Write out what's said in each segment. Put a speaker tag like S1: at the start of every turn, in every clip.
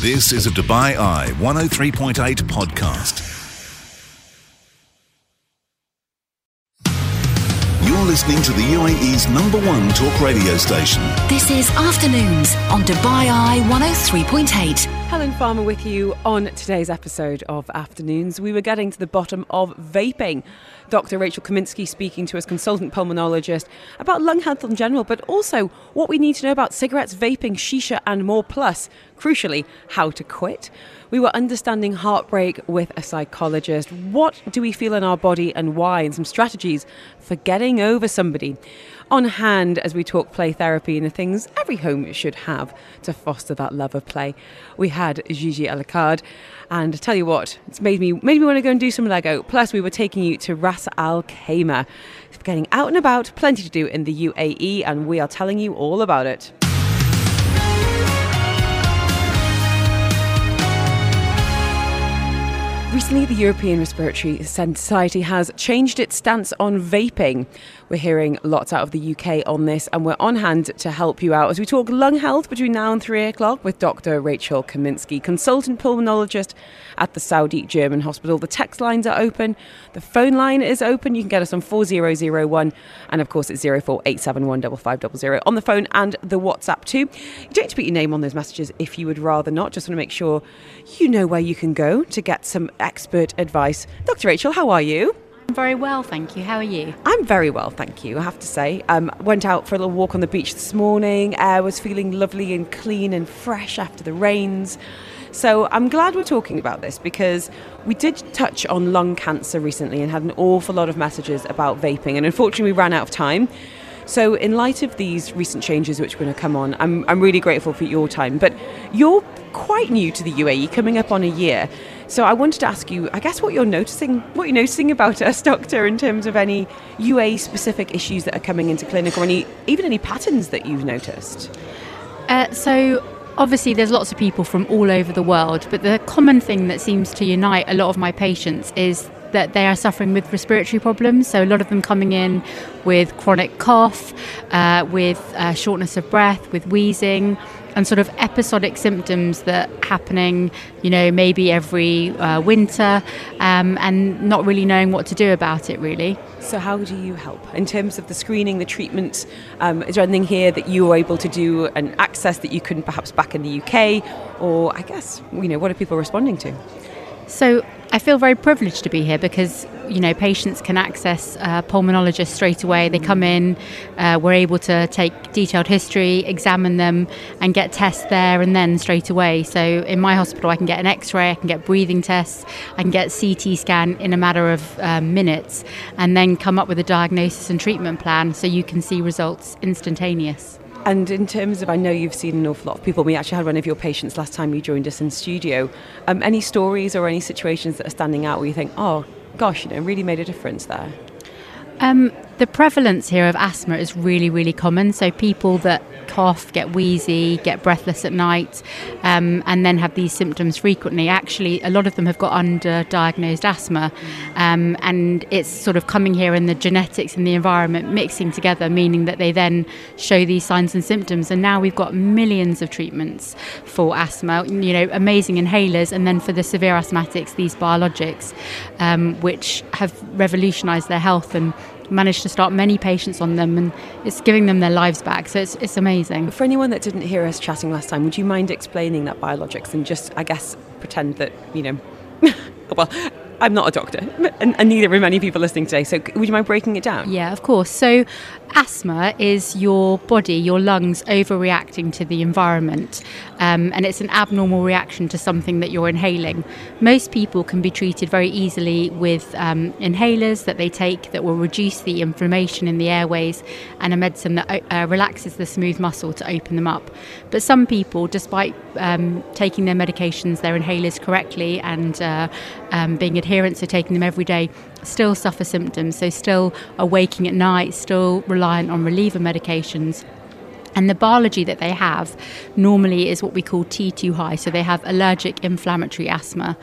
S1: This is a Dubai Eye 103.8 podcast. You're listening to the UAE's number one talk radio station.
S2: This is Afternoons on Dubai Eye 103.8.
S3: Helen Farmer with you on today's episode of Afternoons. We were getting to the bottom of vaping. Dr. Rachel Kaminski speaking to us, consultant pulmonologist, about lung health in general, but also what we need to know about cigarettes, vaping, shisha, and more. Plus, crucially, how to quit. We were understanding heartbreak with a psychologist. What do we feel in our body and why, and some strategies for getting over somebody on hand as we talk play therapy and the things every home should have to foster that love of play. We had Gigi Alaqqard, and I tell you what, it's made me made me want to go and do some Lego. Plus, we were taking you to Ras Al Khaimah, getting out and about, plenty to do in the UAE, and we are telling you all about it. Recently, the European Respiratory Society has changed its stance on vaping. We're hearing lots out of the UK on this, and we're on hand to help you out as we talk lung health between now and three o'clock with Dr. Rachel Kaminski, consultant pulmonologist at the Saudi German Hospital. The text lines are open, the phone line is open. You can get us on 4001, and of course, it's 04871 on the phone and the WhatsApp too. You don't need to put your name on those messages if you would rather not. Just want to make sure you know where you can go to get some expert advice. Dr. Rachel, how are you?
S4: Very well, thank you. How are you?
S3: I'm very well, thank you. I have to say, um, went out for a little walk on the beach this morning. Air was feeling lovely and clean and fresh after the rains. So I'm glad we're talking about this because we did touch on lung cancer recently and had an awful lot of messages about vaping, and unfortunately we ran out of time. So, in light of these recent changes which are going to come on, I'm, I'm really grateful for your time. But you're quite new to the UAE, coming up on a year. So I wanted to ask you, I guess, what you're noticing, what you're noticing about us, doctor, in terms of any UAE specific issues that are coming into clinic, or any even any patterns that you've noticed.
S4: Uh, so obviously there's lots of people from all over the world but the common thing that seems to unite a lot of my patients is that they are suffering with respiratory problems. So, a lot of them coming in with chronic cough, uh, with uh, shortness of breath, with wheezing, and sort of episodic symptoms that happening, you know, maybe every uh, winter, um, and not really knowing what to do about it, really.
S3: So, how do you help in terms of the screening, the treatment? Um, is there anything here that you are able to do and access that you couldn't perhaps back in the UK, or I guess you know, what are people responding to?
S4: So I feel very privileged to be here because you know patients can access a pulmonologist straight away. They come in, uh, we're able to take detailed history, examine them, and get tests there and then straight away. So in my hospital, I can get an X-ray, I can get breathing tests, I can get CT scan in a matter of um, minutes, and then come up with a diagnosis and treatment plan so you can see results instantaneous.
S3: And in terms of, I know you've seen an awful lot of people. We actually had one of your patients last time you joined us in studio. Um, any stories or any situations that are standing out where you think, oh, gosh, you know, really made a difference there?
S4: Um, the prevalence here of asthma is really, really common. So people that cough, get wheezy, get breathless at night, um, and then have these symptoms frequently. Actually, a lot of them have got underdiagnosed asthma, um, and it's sort of coming here in the genetics and the environment mixing together, meaning that they then show these signs and symptoms. And now we've got millions of treatments for asthma. You know, amazing inhalers, and then for the severe asthmatics, these biologics, um, which have revolutionised their health and managed to start many patients on them and it's giving them their lives back. So it's, it's amazing.
S3: For anyone that didn't hear us chatting last time, would you mind explaining that biologics and just, I guess, pretend that, you know, well, I'm not a doctor, and, and, neither are many people listening today. So, would you mind breaking it down?
S4: Yeah, of course. So, asthma is your body, your lungs overreacting to the environment, um, and it's an abnormal reaction to something that you're inhaling. Most people can be treated very easily with um, inhalers that they take that will reduce the inflammation in the airways, and a medicine that uh, relaxes the smooth muscle to open them up. But some people, despite um, taking their medications, their inhalers correctly, and uh, um, being adherent adherents are taking them every day still suffer symptoms, so still are waking at night, still reliant on reliever medications. And the biology that they have normally is what we call T2 high. So they have allergic inflammatory asthma.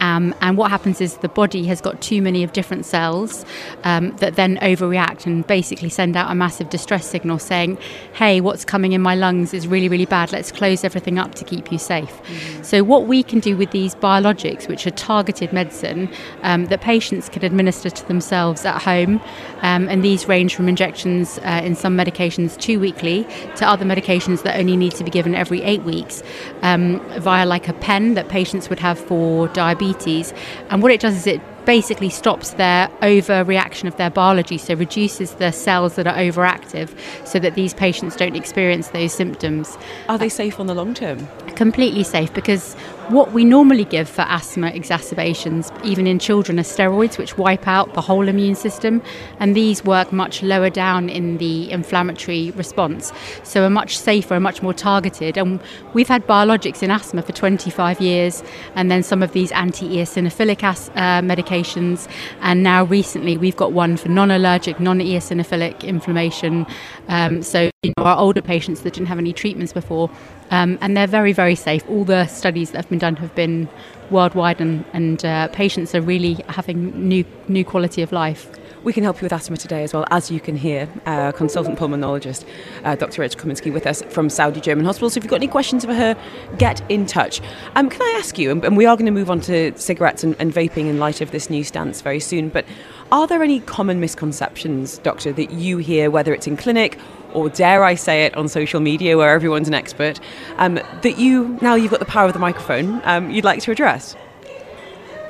S4: Um, and what happens is the body has got too many of different cells um, that then overreact and basically send out a massive distress signal saying, hey, what's coming in my lungs is really, really bad. Let's close everything up to keep you safe. Mm-hmm. So, what we can do with these biologics, which are targeted medicine um, that patients can administer to themselves at home, um, and these range from injections uh, in some medications two weekly to other medications that only need to be given every eight weeks um, via like a pen that patients would have for diabetes. And what it does is it basically stops their overreaction of their biology, so reduces the cells that are overactive so that these patients don't experience those symptoms.
S3: Are they safe on the long term?
S4: Completely safe because what we normally give for asthma exacerbations, even in children, are steroids, which wipe out the whole immune system, and these work much lower down in the inflammatory response, so are much safer and much more targeted. And we've had biologics in asthma for 25 years, and then some of these anti-eosinophilic as- uh, medications, and now recently we've got one for non-allergic, non-eosinophilic inflammation. Um, so you know, our older patients that didn't have any treatments before, um, and they're very, very safe. All the studies that have been done have been worldwide, and, and uh, patients are really having new, new quality of life.
S3: We can help you with asthma today as well, as you can hear. Uh, consultant pulmonologist uh, Dr. Rachel Kaminski with us from Saudi German Hospital. So if you've got any questions for her, get in touch. Um, can I ask you, and we are going to move on to cigarettes and, and vaping in light of this new stance very soon, but are there any common misconceptions, Doctor, that you hear, whether it's in clinic or dare I say it on social media where everyone's an expert, um, that you, now you've got the power of the microphone, um, you'd like to address?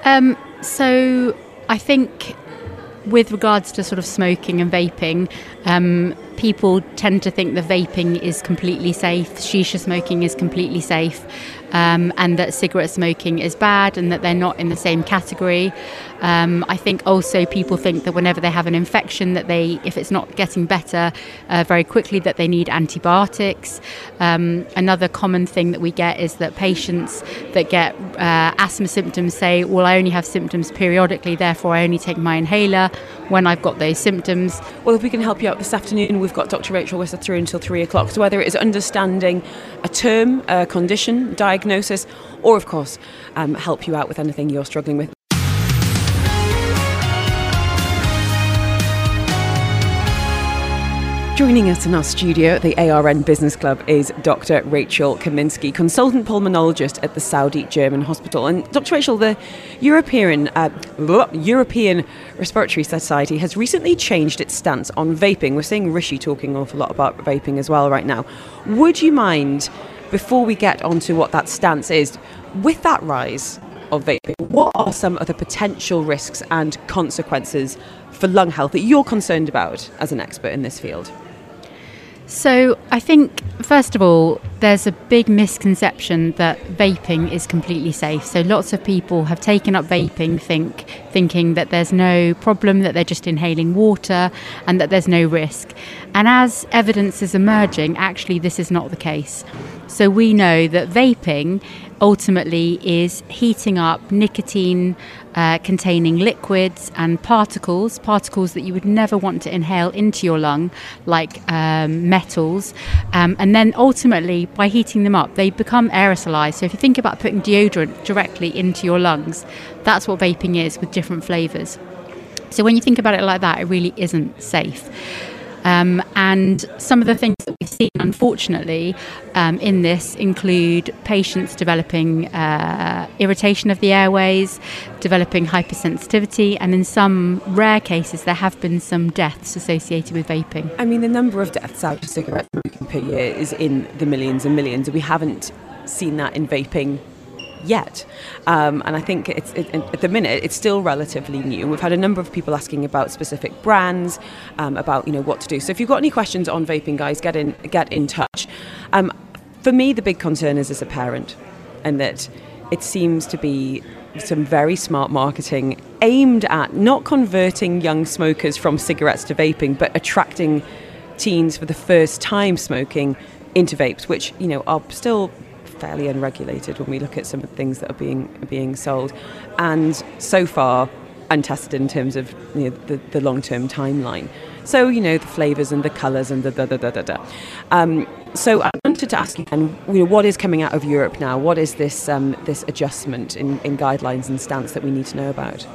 S4: Um, so I think with regards to sort of smoking and vaping, um, people tend to think that vaping is completely safe, shisha smoking is completely safe, um, and that cigarette smoking is bad and that they're not in the same category. Um, I think also people think that whenever they have an infection, that they, if it's not getting better uh, very quickly, that they need antibiotics. Um, another common thing that we get is that patients that get uh, asthma symptoms say, "Well, I only have symptoms periodically, therefore I only take my inhaler when I've got those symptoms."
S3: Well, if we can help you out this afternoon, we've got Dr. Rachel us through until three o'clock. So whether it is understanding a term, a condition, diagnosis, or of course, um, help you out with anything you're struggling with. Joining us in our studio at the ARN Business Club is Dr. Rachel Kaminski, consultant pulmonologist at the Saudi German Hospital. And Dr. Rachel, the European uh, European Respiratory Society has recently changed its stance on vaping. We're seeing Rishi talking an awful lot about vaping as well right now. Would you mind, before we get onto what that stance is, with that rise of vaping, what are some of the potential risks and consequences for lung health that you're concerned about as an expert in this field?
S4: So, I think, first of all, there's a big misconception that vaping is completely safe. So, lots of people have taken up vaping think, thinking that there's no problem, that they're just inhaling water, and that there's no risk. And as evidence is emerging, actually, this is not the case. So, we know that vaping ultimately is heating up nicotine uh, containing liquids and particles, particles that you would never want to inhale into your lung, like um, metals. Um, and then ultimately, by heating them up, they become aerosolized. So if you think about putting deodorant directly into your lungs, that's what vaping is with different flavors. So when you think about it like that, it really isn't safe. Um, and some of the things that we've seen, unfortunately, um, in this include patients developing uh, irritation of the airways, developing hypersensitivity, and in some rare cases, there have been some deaths associated with vaping.
S3: I mean, the number of deaths out of cigarette smoking per year is in the millions and millions. We haven't seen that in vaping yet. Um, and I think it's it, at the minute it's still relatively new. We've had a number of people asking about specific brands, um, about you know what to do. So if you've got any questions on vaping, guys, get in get in touch. Um, for me, the big concern is as a parent, and that it seems to be some very smart marketing aimed at not converting young smokers from cigarettes to vaping, but attracting teens for the first time smoking into vapes, which you know are still fairly unregulated when we look at some of the things that are being being sold, and so far untested in terms of you know, the, the long term timeline. So, you know, the flavours and the colours and the da da da da da. Um, so I wanted to ask you, then, you know, what is coming out of Europe now? What is this um, this adjustment in, in guidelines and stance that we need to know about?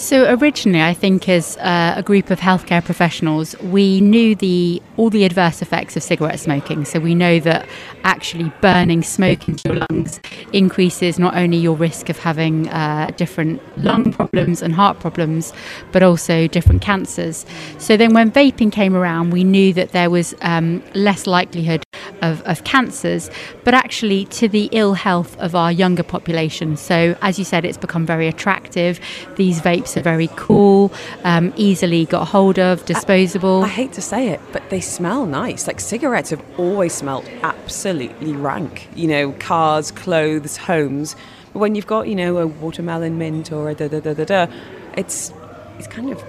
S4: So originally, I think as uh, a group of healthcare professionals, we knew the all the adverse effects of cigarette smoking. So we know that actually burning smoke into your lungs increases not only your risk of having uh, different lung problems and heart problems, but also different cancers. So then, when vaping came around, we knew that there was um, less likelihood of, of cancers, but actually to the ill health of our younger population. So, as you said, it's become very attractive. These vapes are very cool, um, easily got hold of, disposable.
S3: I, I hate to say it, but they smell nice. Like cigarettes have always smelled absolutely rank. You know, cars, clothes, homes. But when you've got, you know, a watermelon mint or a da da da da da, it's it's kind of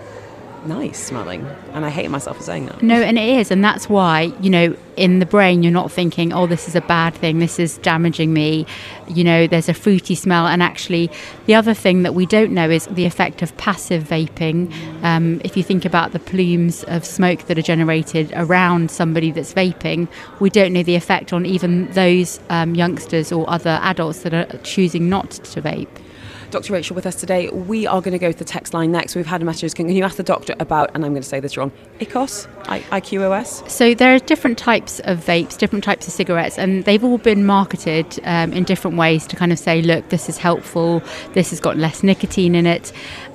S3: nice smelling. And I hate myself for saying that.
S4: No, and it is. And that's why, you know, in the brain, you're not thinking, oh, this is a bad thing, this is damaging me. You know, there's a fruity smell. And actually, the other thing that we don't know is the effect of passive vaping. Um, if you think about the plumes of smoke that are generated around somebody that's vaping, we don't know the effect on even those um, youngsters or other adults that are choosing not to vape.
S3: Dr. Rachel with us today. We are going to go to the text line next. We've had a message. Can you ask the doctor about, and I'm going to say this wrong, IQOS? I- IQOS?
S4: So there are different types of vapes, different types of cigarettes, and they've all been marketed um, in different ways to kind of say, look, this is helpful, this has got less nicotine in it.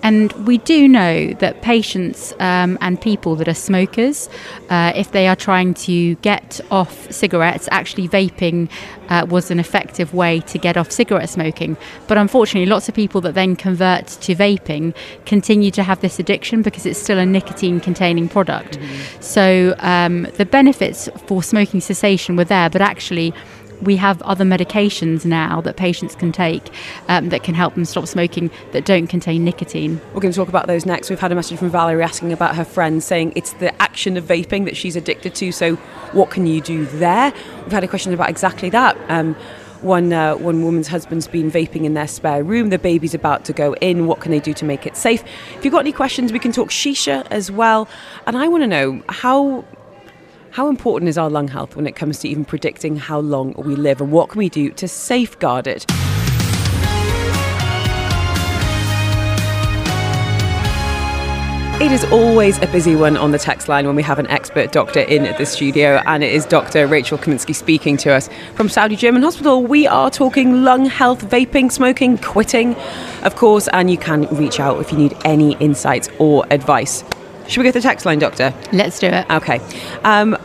S4: And we do know that patients um, and people that are smokers, uh, if they are trying to get off cigarettes, actually vaping uh, was an effective way to get off cigarette smoking. But unfortunately, lots of people that then convert to vaping continue to have this addiction because it's still a nicotine containing product. Mm-hmm. So um, the benefits for smoking cessation were there, but actually, we have other medications now that patients can take um, that can help them stop smoking that don't contain nicotine.
S3: We're going to talk about those next. We've had a message from Valerie asking about her friend, saying it's the action of vaping that she's addicted to. So, what can you do there? We've had a question about exactly that. Um, one uh, one woman's husband's been vaping in their spare room. The baby's about to go in. What can they do to make it safe? If you've got any questions, we can talk shisha as well. And I want to know how how important is our lung health when it comes to even predicting how long we live and what can we do to safeguard it? It is always a busy one on the text line when we have an expert doctor in the studio, and it is Dr. Rachel Kaminski speaking to us from Saudi German Hospital. We are talking lung health, vaping, smoking, quitting, of course, and you can reach out if you need any insights or advice. Should we go to the text line, Doctor?
S4: Let's do it.
S3: Okay. Um,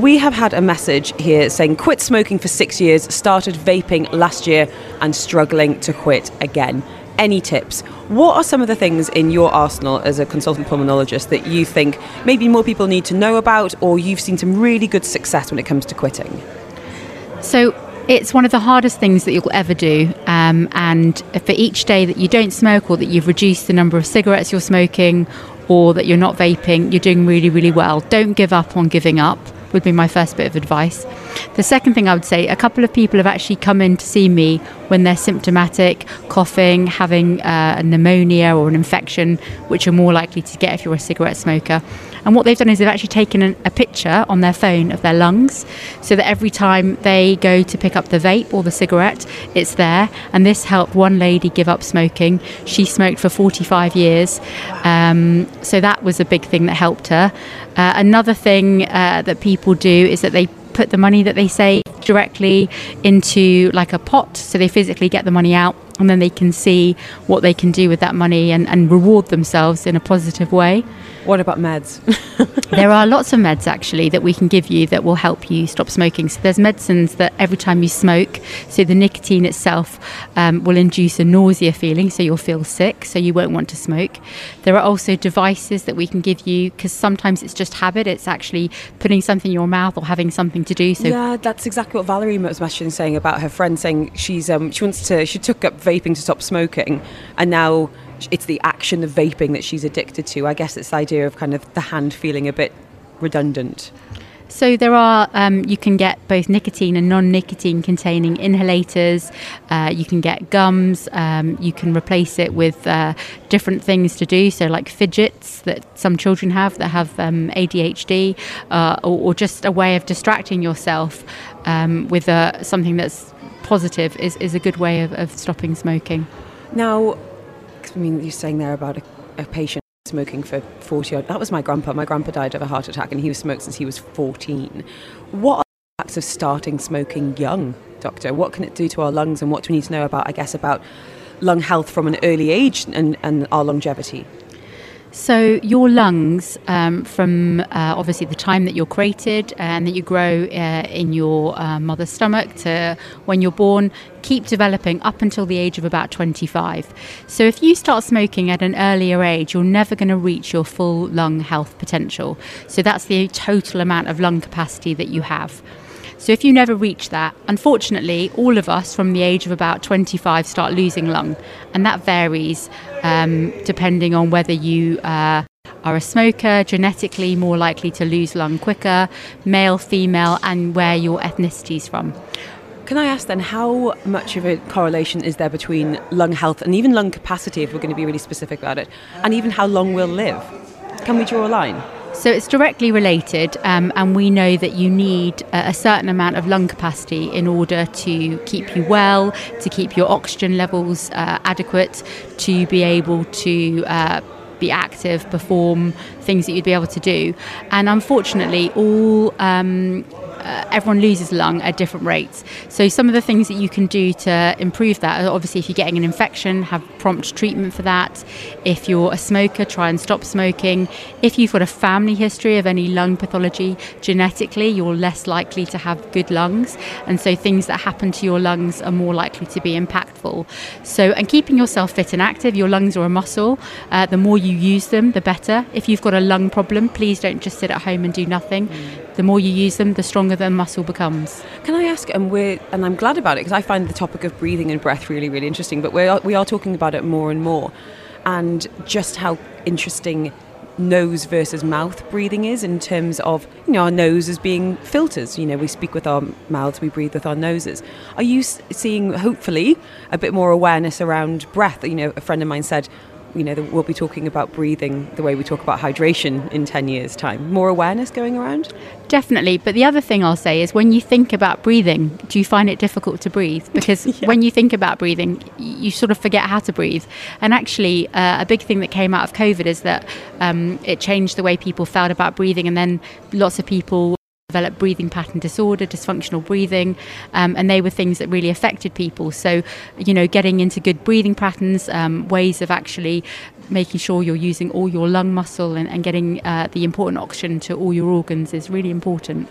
S3: we have had a message here saying quit smoking for six years, started vaping last year, and struggling to quit again. Any tips? What are some of the things in your arsenal as a consultant pulmonologist that you think maybe more people need to know about, or you've seen some really good success when it comes to quitting?
S4: So, it's one of the hardest things that you'll ever do. Um, and for each day that you don't smoke or that you've reduced the number of cigarettes you're smoking or that you're not vaping, you're doing really, really well. Don't give up on giving up, would be my first bit of advice. The second thing I would say, a couple of people have actually come in to see me when they're symptomatic, coughing, having uh, a pneumonia or an infection, which are more likely to get if you're a cigarette smoker. And what they've done is they've actually taken an, a picture on their phone of their lungs so that every time they go to pick up the vape or the cigarette, it's there. And this helped one lady give up smoking. She smoked for 45 years. Um, so that was a big thing that helped her. Uh, another thing uh, that people do is that they put the money that they save directly into like a pot so they physically get the money out and then they can see what they can do with that money and, and reward themselves in a positive way.
S3: What about meds?
S4: there are lots of meds actually that we can give you that will help you stop smoking. So there's medicines that every time you smoke, so the nicotine itself um, will induce a nausea feeling, so you'll feel sick, so you won't want to smoke. There are also devices that we can give you because sometimes it's just habit. It's actually putting something in your mouth or having something to do. So
S3: yeah, that's exactly what Valerie was messaging saying about her friend saying she's um, she wants to she took up vaping to stop smoking, and now it's the action of vaping that she's addicted to. I guess it's the idea of kind of the hand feeling a bit redundant.
S4: So there are, um, you can get both nicotine and non-nicotine containing inhalators. Uh, you can get gums. Um, you can replace it with uh, different things to do. So like fidgets that some children have that have um, ADHD, uh, or, or, just a way of distracting yourself um, with uh, something that's positive is, is a good way of, of stopping smoking.
S3: Now, I mean, you're saying there about a, a patient smoking for 40 odd. That was my grandpa. My grandpa died of a heart attack and he was smoked since he was 14. What are the effects of starting smoking young, doctor? What can it do to our lungs and what do we need to know about, I guess, about lung health from an early age and, and our longevity?
S4: So, your lungs, um, from uh, obviously the time that you're created and that you grow uh, in your uh, mother's stomach to when you're born, keep developing up until the age of about 25. So, if you start smoking at an earlier age, you're never going to reach your full lung health potential. So, that's the total amount of lung capacity that you have. So if you never reach that, unfortunately, all of us from the age of about 25 start losing lung, and that varies um, depending on whether you uh, are a smoker, genetically more likely to lose lung quicker, male, female, and where your ethnicity is from.
S3: Can I ask then, how much of a correlation is there between lung health and even lung capacity, if we're going to be really specific about it, and even how long we'll live? Can we draw a line?
S4: So it's directly related, um, and we know that you need a, certain amount of lung capacity in order to keep you well, to keep your oxygen levels uh, adequate, to be able to. Uh, be active, perform things that you'd be able to do. And unfortunately, all um, uh, everyone loses lung at different rates. So some of the things that you can do to improve that are obviously if you're getting an infection, have prompt treatment for that. If you're a smoker, try and stop smoking. If you've got a family history of any lung pathology, genetically you're less likely to have good lungs, and so things that happen to your lungs are more likely to be impactful. So and keeping yourself fit and active, your lungs are a muscle. Uh, the more you use them, the better. If you've got a lung problem, please don't just sit at home and do nothing. The more you use them, the stronger the muscle becomes.
S3: Can I ask, and we're, and I'm glad about it because I find the topic of breathing and breath really, really interesting. But we we are talking about it more and more, and just how interesting nose versus mouth breathing is in terms of you know our nose as being filters you know we speak with our mouths we breathe with our noses are you seeing hopefully a bit more awareness around breath you know a friend of mine said you know, we'll be talking about breathing the way we talk about hydration in 10 years' time. More awareness going around?
S4: Definitely. But the other thing I'll say is when you think about breathing, do you find it difficult to breathe? Because yeah. when you think about breathing, you sort of forget how to breathe. And actually, uh, a big thing that came out of COVID is that um, it changed the way people felt about breathing. And then lots of people breathing pattern disorder, dysfunctional breathing, um, and they were things that really affected people. So, you know, getting into good breathing patterns, um, ways of actually making sure you're using all your lung muscle and, and getting uh, the important oxygen to all your organs is really important.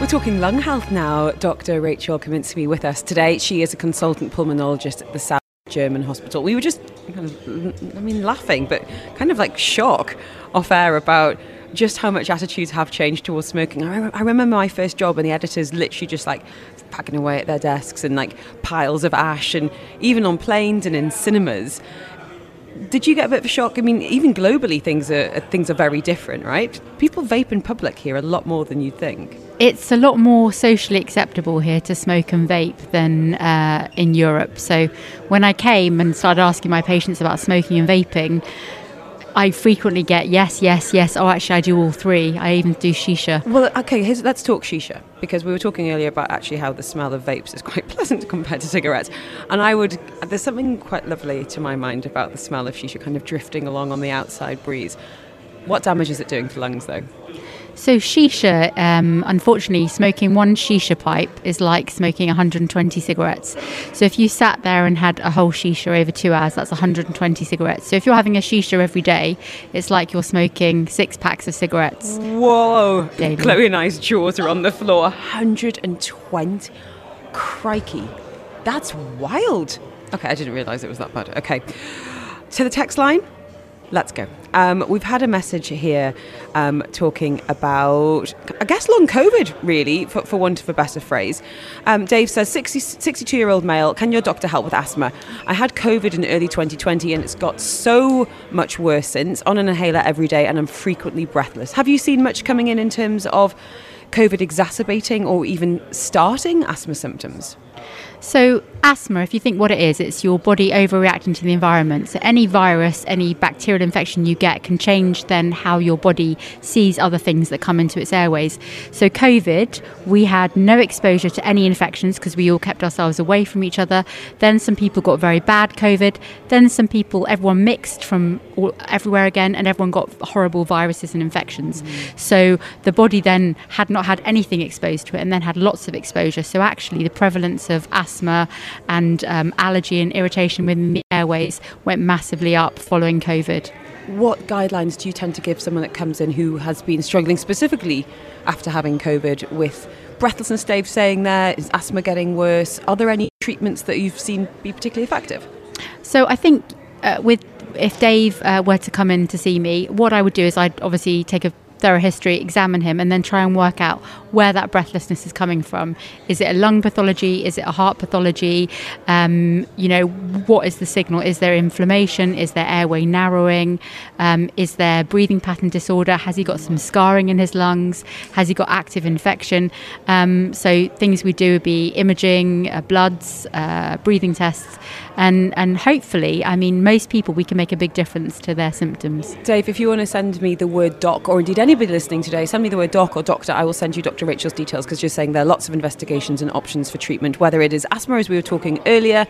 S3: We're talking lung health now. Dr. Rachel Kaminski with us today. She is a consultant pulmonologist at the Saudi German hospital. We were just, kind of, I mean, laughing, but kind of like shock off air about just how much attitudes have changed towards smoking. I, I remember my first job, and the editors literally just like packing away at their desks and like piles of ash, and even on planes and in cinemas. Did you get a bit of a shock? I mean, even globally, things are things are very different, right? People vape in public here a lot more than you'd think
S4: it's a lot more socially acceptable here to smoke and vape than uh, in Europe. So when I came and started asking my patients about smoking and vaping, I frequently get yes, yes, yes. Oh, actually, I do all three. I even do shisha.
S3: Well, okay, let's talk shisha because we were talking earlier about actually how the smell of vapes is quite pleasant compared to cigarettes. And I would, there's something quite lovely to my mind about the smell of shisha kind of drifting along on the outside breeze. What damage is it doing to lungs, though?
S4: So, shisha, um, unfortunately, smoking one shisha pipe is like smoking 120 cigarettes. So, if you sat there and had a whole shisha over two hours, that's 120 cigarettes. So, if you're having a shisha every day, it's like you're smoking six packs of cigarettes.
S3: Whoa! Daily. Chloe and I's jaws are on the floor. 120? Crikey. That's wild. Okay, I didn't realise it was that bad. Okay. to the text line, let's go. Um, we've had a message here um, talking about, I guess, long COVID, really, for, for want of a better phrase. Um, Dave says, 60, 62 year old male, can your doctor help with asthma? I had COVID in early 2020 and it's got so much worse since, on an inhaler every day, and I'm frequently breathless. Have you seen much coming in in terms of COVID exacerbating or even starting asthma symptoms?
S4: So, asthma, if you think what it is, it's your body overreacting to the environment. So, any virus, any bacterial infection you get can change then how your body sees other things that come into its airways. So, COVID, we had no exposure to any infections because we all kept ourselves away from each other. Then, some people got very bad COVID. Then, some people, everyone mixed from all, everywhere again, and everyone got horrible viruses and infections. Mm. So, the body then had not had anything exposed to it and then had lots of exposure. So, actually, the prevalence of asthma asthma and um, allergy and irritation within the airways went massively up following COVID.
S3: What guidelines do you tend to give someone that comes in who has been struggling specifically after having COVID with breathlessness, Dave saying there? Is asthma getting worse? Are there any treatments that you've seen be particularly effective?
S4: So I think uh, with if Dave uh, were to come in to see me, what I would do is I'd obviously take a thorough history, examine him, and then try and work out where that breathlessness is coming from. Is it a lung pathology? Is it a heart pathology? Um, you know, what is the signal? Is there inflammation? Is there airway narrowing? Um, is there breathing pattern disorder? Has he got some scarring in his lungs? Has he got active infection? Um, so things we do would be imaging, uh, bloods, uh, breathing tests, and and hopefully, I mean, most people we can make a big difference to their symptoms.
S3: Dave, if you want to send me the word doc, or indeed anybody listening today, send me the word doc or doctor. I will send you Dr. Rachel's details because you're saying there are lots of investigations and options for treatment, whether it is asthma, as we were talking earlier,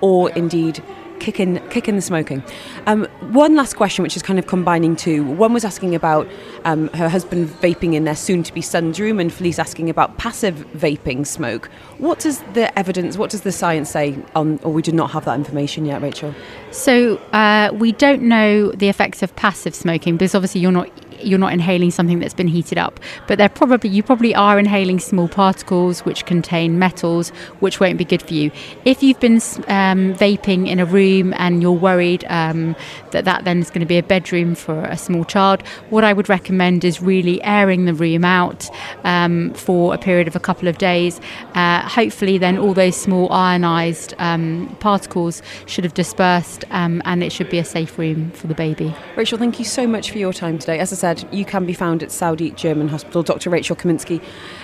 S3: or indeed kicking kicking the smoking. Um, one last question, which is kind of combining two. One was asking about um, her husband vaping in their soon-to-be son's room, and Felice asking about passive vaping smoke. What does the evidence, what does the science say on, or we do not have that information yet, Rachel?
S4: So uh, we don't know the effects of passive smoking because obviously you're not you're not inhaling something that's been heated up. But they're probably you probably are inhaling small particles which contain metals, which won't be good for you. If you've been um, vaping in a room and you're worried um, that that then is going to be a bedroom for a small child, what I would recommend is really airing the room out um, for a period of a couple of days. Uh, hopefully, then all those small ionized um, particles should have dispersed, um, and it should be a safe room for the baby.
S3: Rachel, thank you so much for your time today. As I said said, you can be found at Saudi German Hospital. Dr. Rachel Kaminski,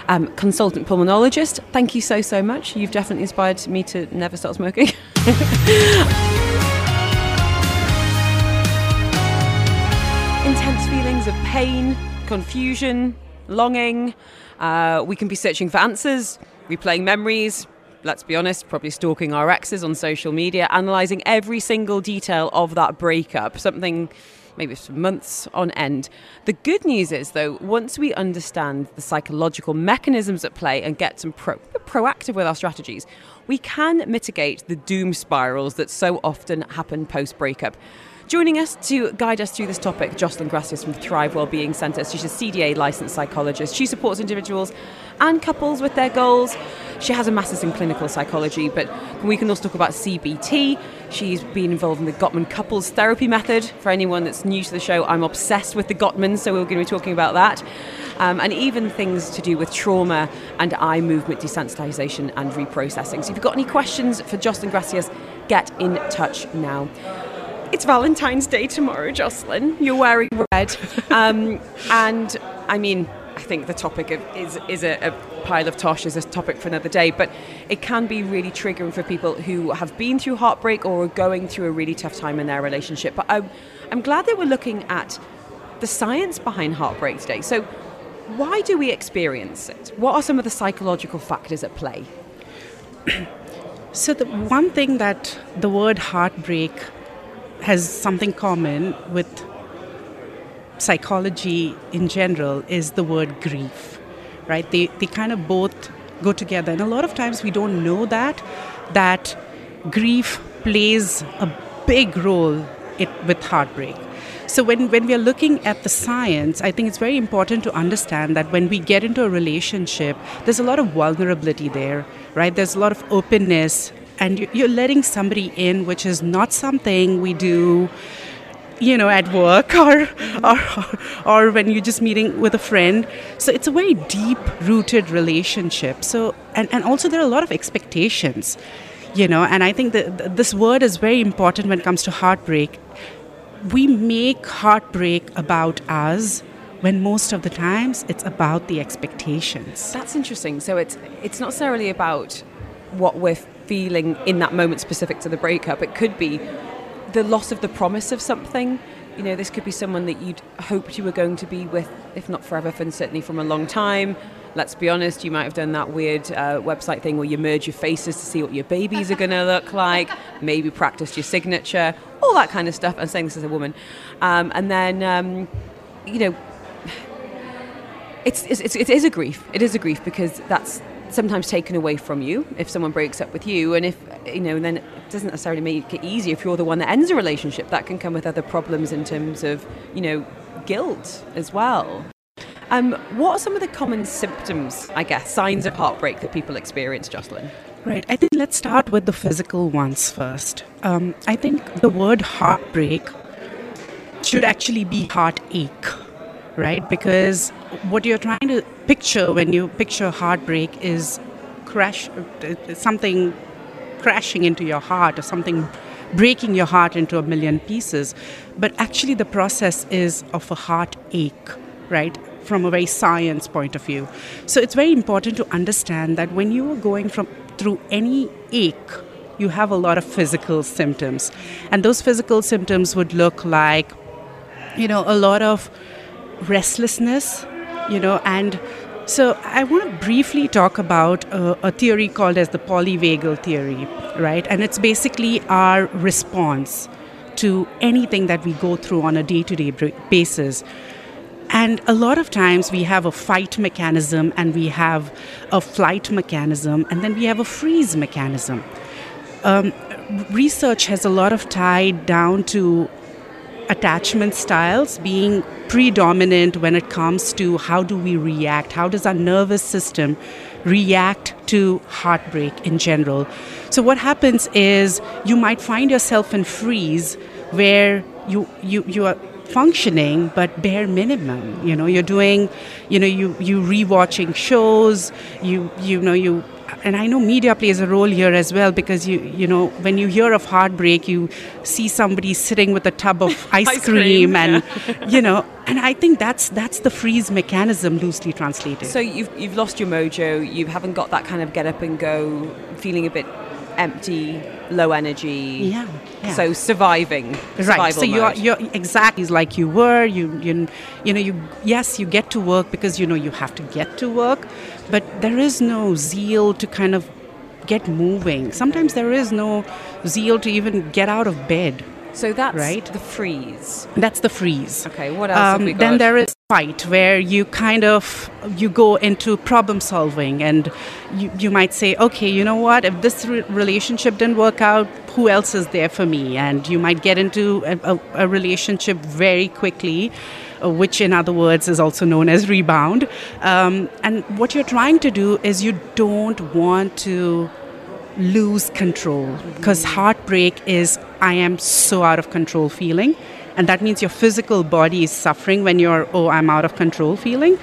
S3: um, consultant pulmonologist. Thank you so, so much. You've definitely inspired me to never start smoking. Intense feelings of pain, confusion, longing. Uh, we can be searching for answers, replaying memories, let's be honest, probably stalking our exes on social media, analysing every single detail of that breakup, something maybe for months on end. The good news is, though, once we understand the psychological mechanisms at play and get some pro- proactive with our strategies, we can mitigate the doom spirals that so often happen post breakup. Joining us to guide us through this topic, Joslin Gracias from Thrive Wellbeing Centre. She's a CDA licensed psychologist. She supports individuals and couples with their goals. She has a master's in clinical psychology, but we can also talk about CBT. She's been involved in the Gottman couples therapy method. For anyone that's new to the show, I'm obsessed with the Gottmans, so we're going to be talking about that. Um, and even things to do with trauma and eye movement desensitization and reprocessing. So if you've got any questions for Joslin Gracias, get in touch now. It's Valentine's Day tomorrow, Joslin. You're wearing red. Um, and I mean, I think the topic of, is, is a, a, pile of tosh, is a topic for another day, but it can be really triggering for people who have been through heartbreak or are going through a really tough time in their relationship. But I, I'm glad that we're looking at the science behind heartbreak today. So, why do we experience it? What are some of the psychological factors at play?
S5: So, the one thing that the word heartbreak has something common with psychology in general is the word grief, right? They, they kind of both go together. And a lot of times we don't know that, that grief plays a big role it, with heartbreak. So when, when we are looking at the science, I think it's very important to understand that when we get into a relationship, there's a lot of vulnerability there, right? There's a lot of openness and you're letting somebody in, which is not something we do you know, at work or, or, or when you're just meeting with a friend. So it's a very deep rooted relationship. So, and, and also there are a lot of expectations, you know, and I think that this word is very important when it comes to heartbreak. We make heartbreak about us when most of the times it's about the expectations.
S3: That's interesting. So it's it's not necessarily about what we're feeling in that moment specific to the breakup. It could be the loss of the promise of something. You know, this could be someone that you'd hoped you were going to be with, if not forever, then certainly from a long time. Let's be honest, you might have done that weird uh, website thing where you merge your faces to see what your babies are going to look like, maybe practiced your signature, all that kind of stuff. I'm saying this as a woman. Um, and then, um, you know, it's, it's, it is a grief. It is a grief because that's sometimes taken away from you if someone breaks up with you and if you know then it doesn't necessarily make it easy if you're the one that ends a relationship that can come with other problems in terms of you know guilt as well um, what are some of the common symptoms i guess signs of heartbreak that people experience joslin
S5: Right. I think let's start with the physical ones first. Um, I think the word heartbreak should actually be heartache, right? Because what you're trying to picture when you picture heartbreak is crash something crashing into your heart or something breaking your heart into a million pieces. But actually the process is of a heartache right? From a very science point of view. So it's very important to understand that when you are going from through any ache you have a lot of physical symptoms. And those physical symptoms would look like you know a lot of restlessness you know, and so I want to briefly talk about a, theory called as the polyvagal theory, right? And it's basically our response to anything that we go through on a day-to-day basis. And a lot of times we have a fight mechanism and we have a flight mechanism and then we have a freeze mechanism. Um, research has a lot of tied down to attachment styles being predominant when it comes to how do we react how does our nervous system react to heartbreak in general. So what happens is you might find yourself in freeze where you you you are functioning but bare minimum. You know you're doing you know you you rewatching shows you you know you and I know media plays a role here as well because you you know when you hear of heartbreak, you see somebody sitting with a tub of ice,
S3: ice
S5: cream,
S3: cream,
S5: and
S3: yeah.
S5: you know, and I think that's that's the freeze mechanism loosely translated.
S3: so you've, you've lost your mojo you haven't got that kind of get up and go feeling a bit empty low energy
S5: yeah, yeah.
S3: so surviving
S5: Right. So you're you're exactly like you were. You you you know you yes you get to work because you know you have to get to work, but there is no zeal to kind of get moving. Sometimes there is no zeal to even get out of bed.
S3: so that's
S5: right.
S3: the freeze
S5: That's the freeze.
S3: okay what else
S5: Um,
S3: we got
S5: then there is fight where you kind of you go into problem solving and you, you might say okay you know what if this re- relationship didn't work out who else is there for me and you might get into a, a, a relationship very quickly which in other words is also known as rebound um, and what you're trying to do is you don't want to lose control because heartbreak is I am so out of control feeling. And that means your physical body is suffering when you're, oh, I'm out of control feeling.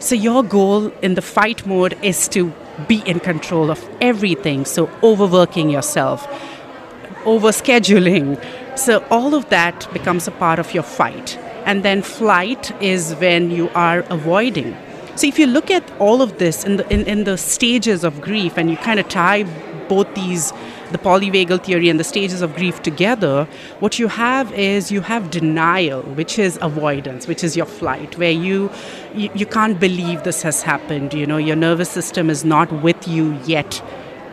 S5: So your goal in the fight mode is to be in control of everything. So overworking yourself, overscheduling. So all of that becomes a part of your fight. And then flight is when you are avoiding. So if you look at all of this in the in, in the stages of grief and you kind of tie both these the polyvagal theory and the stages of grief together, what you have is you have denial, which is avoidance, which is your flight, where you, you you can't believe this has happened. You know, your nervous system is not with you yet.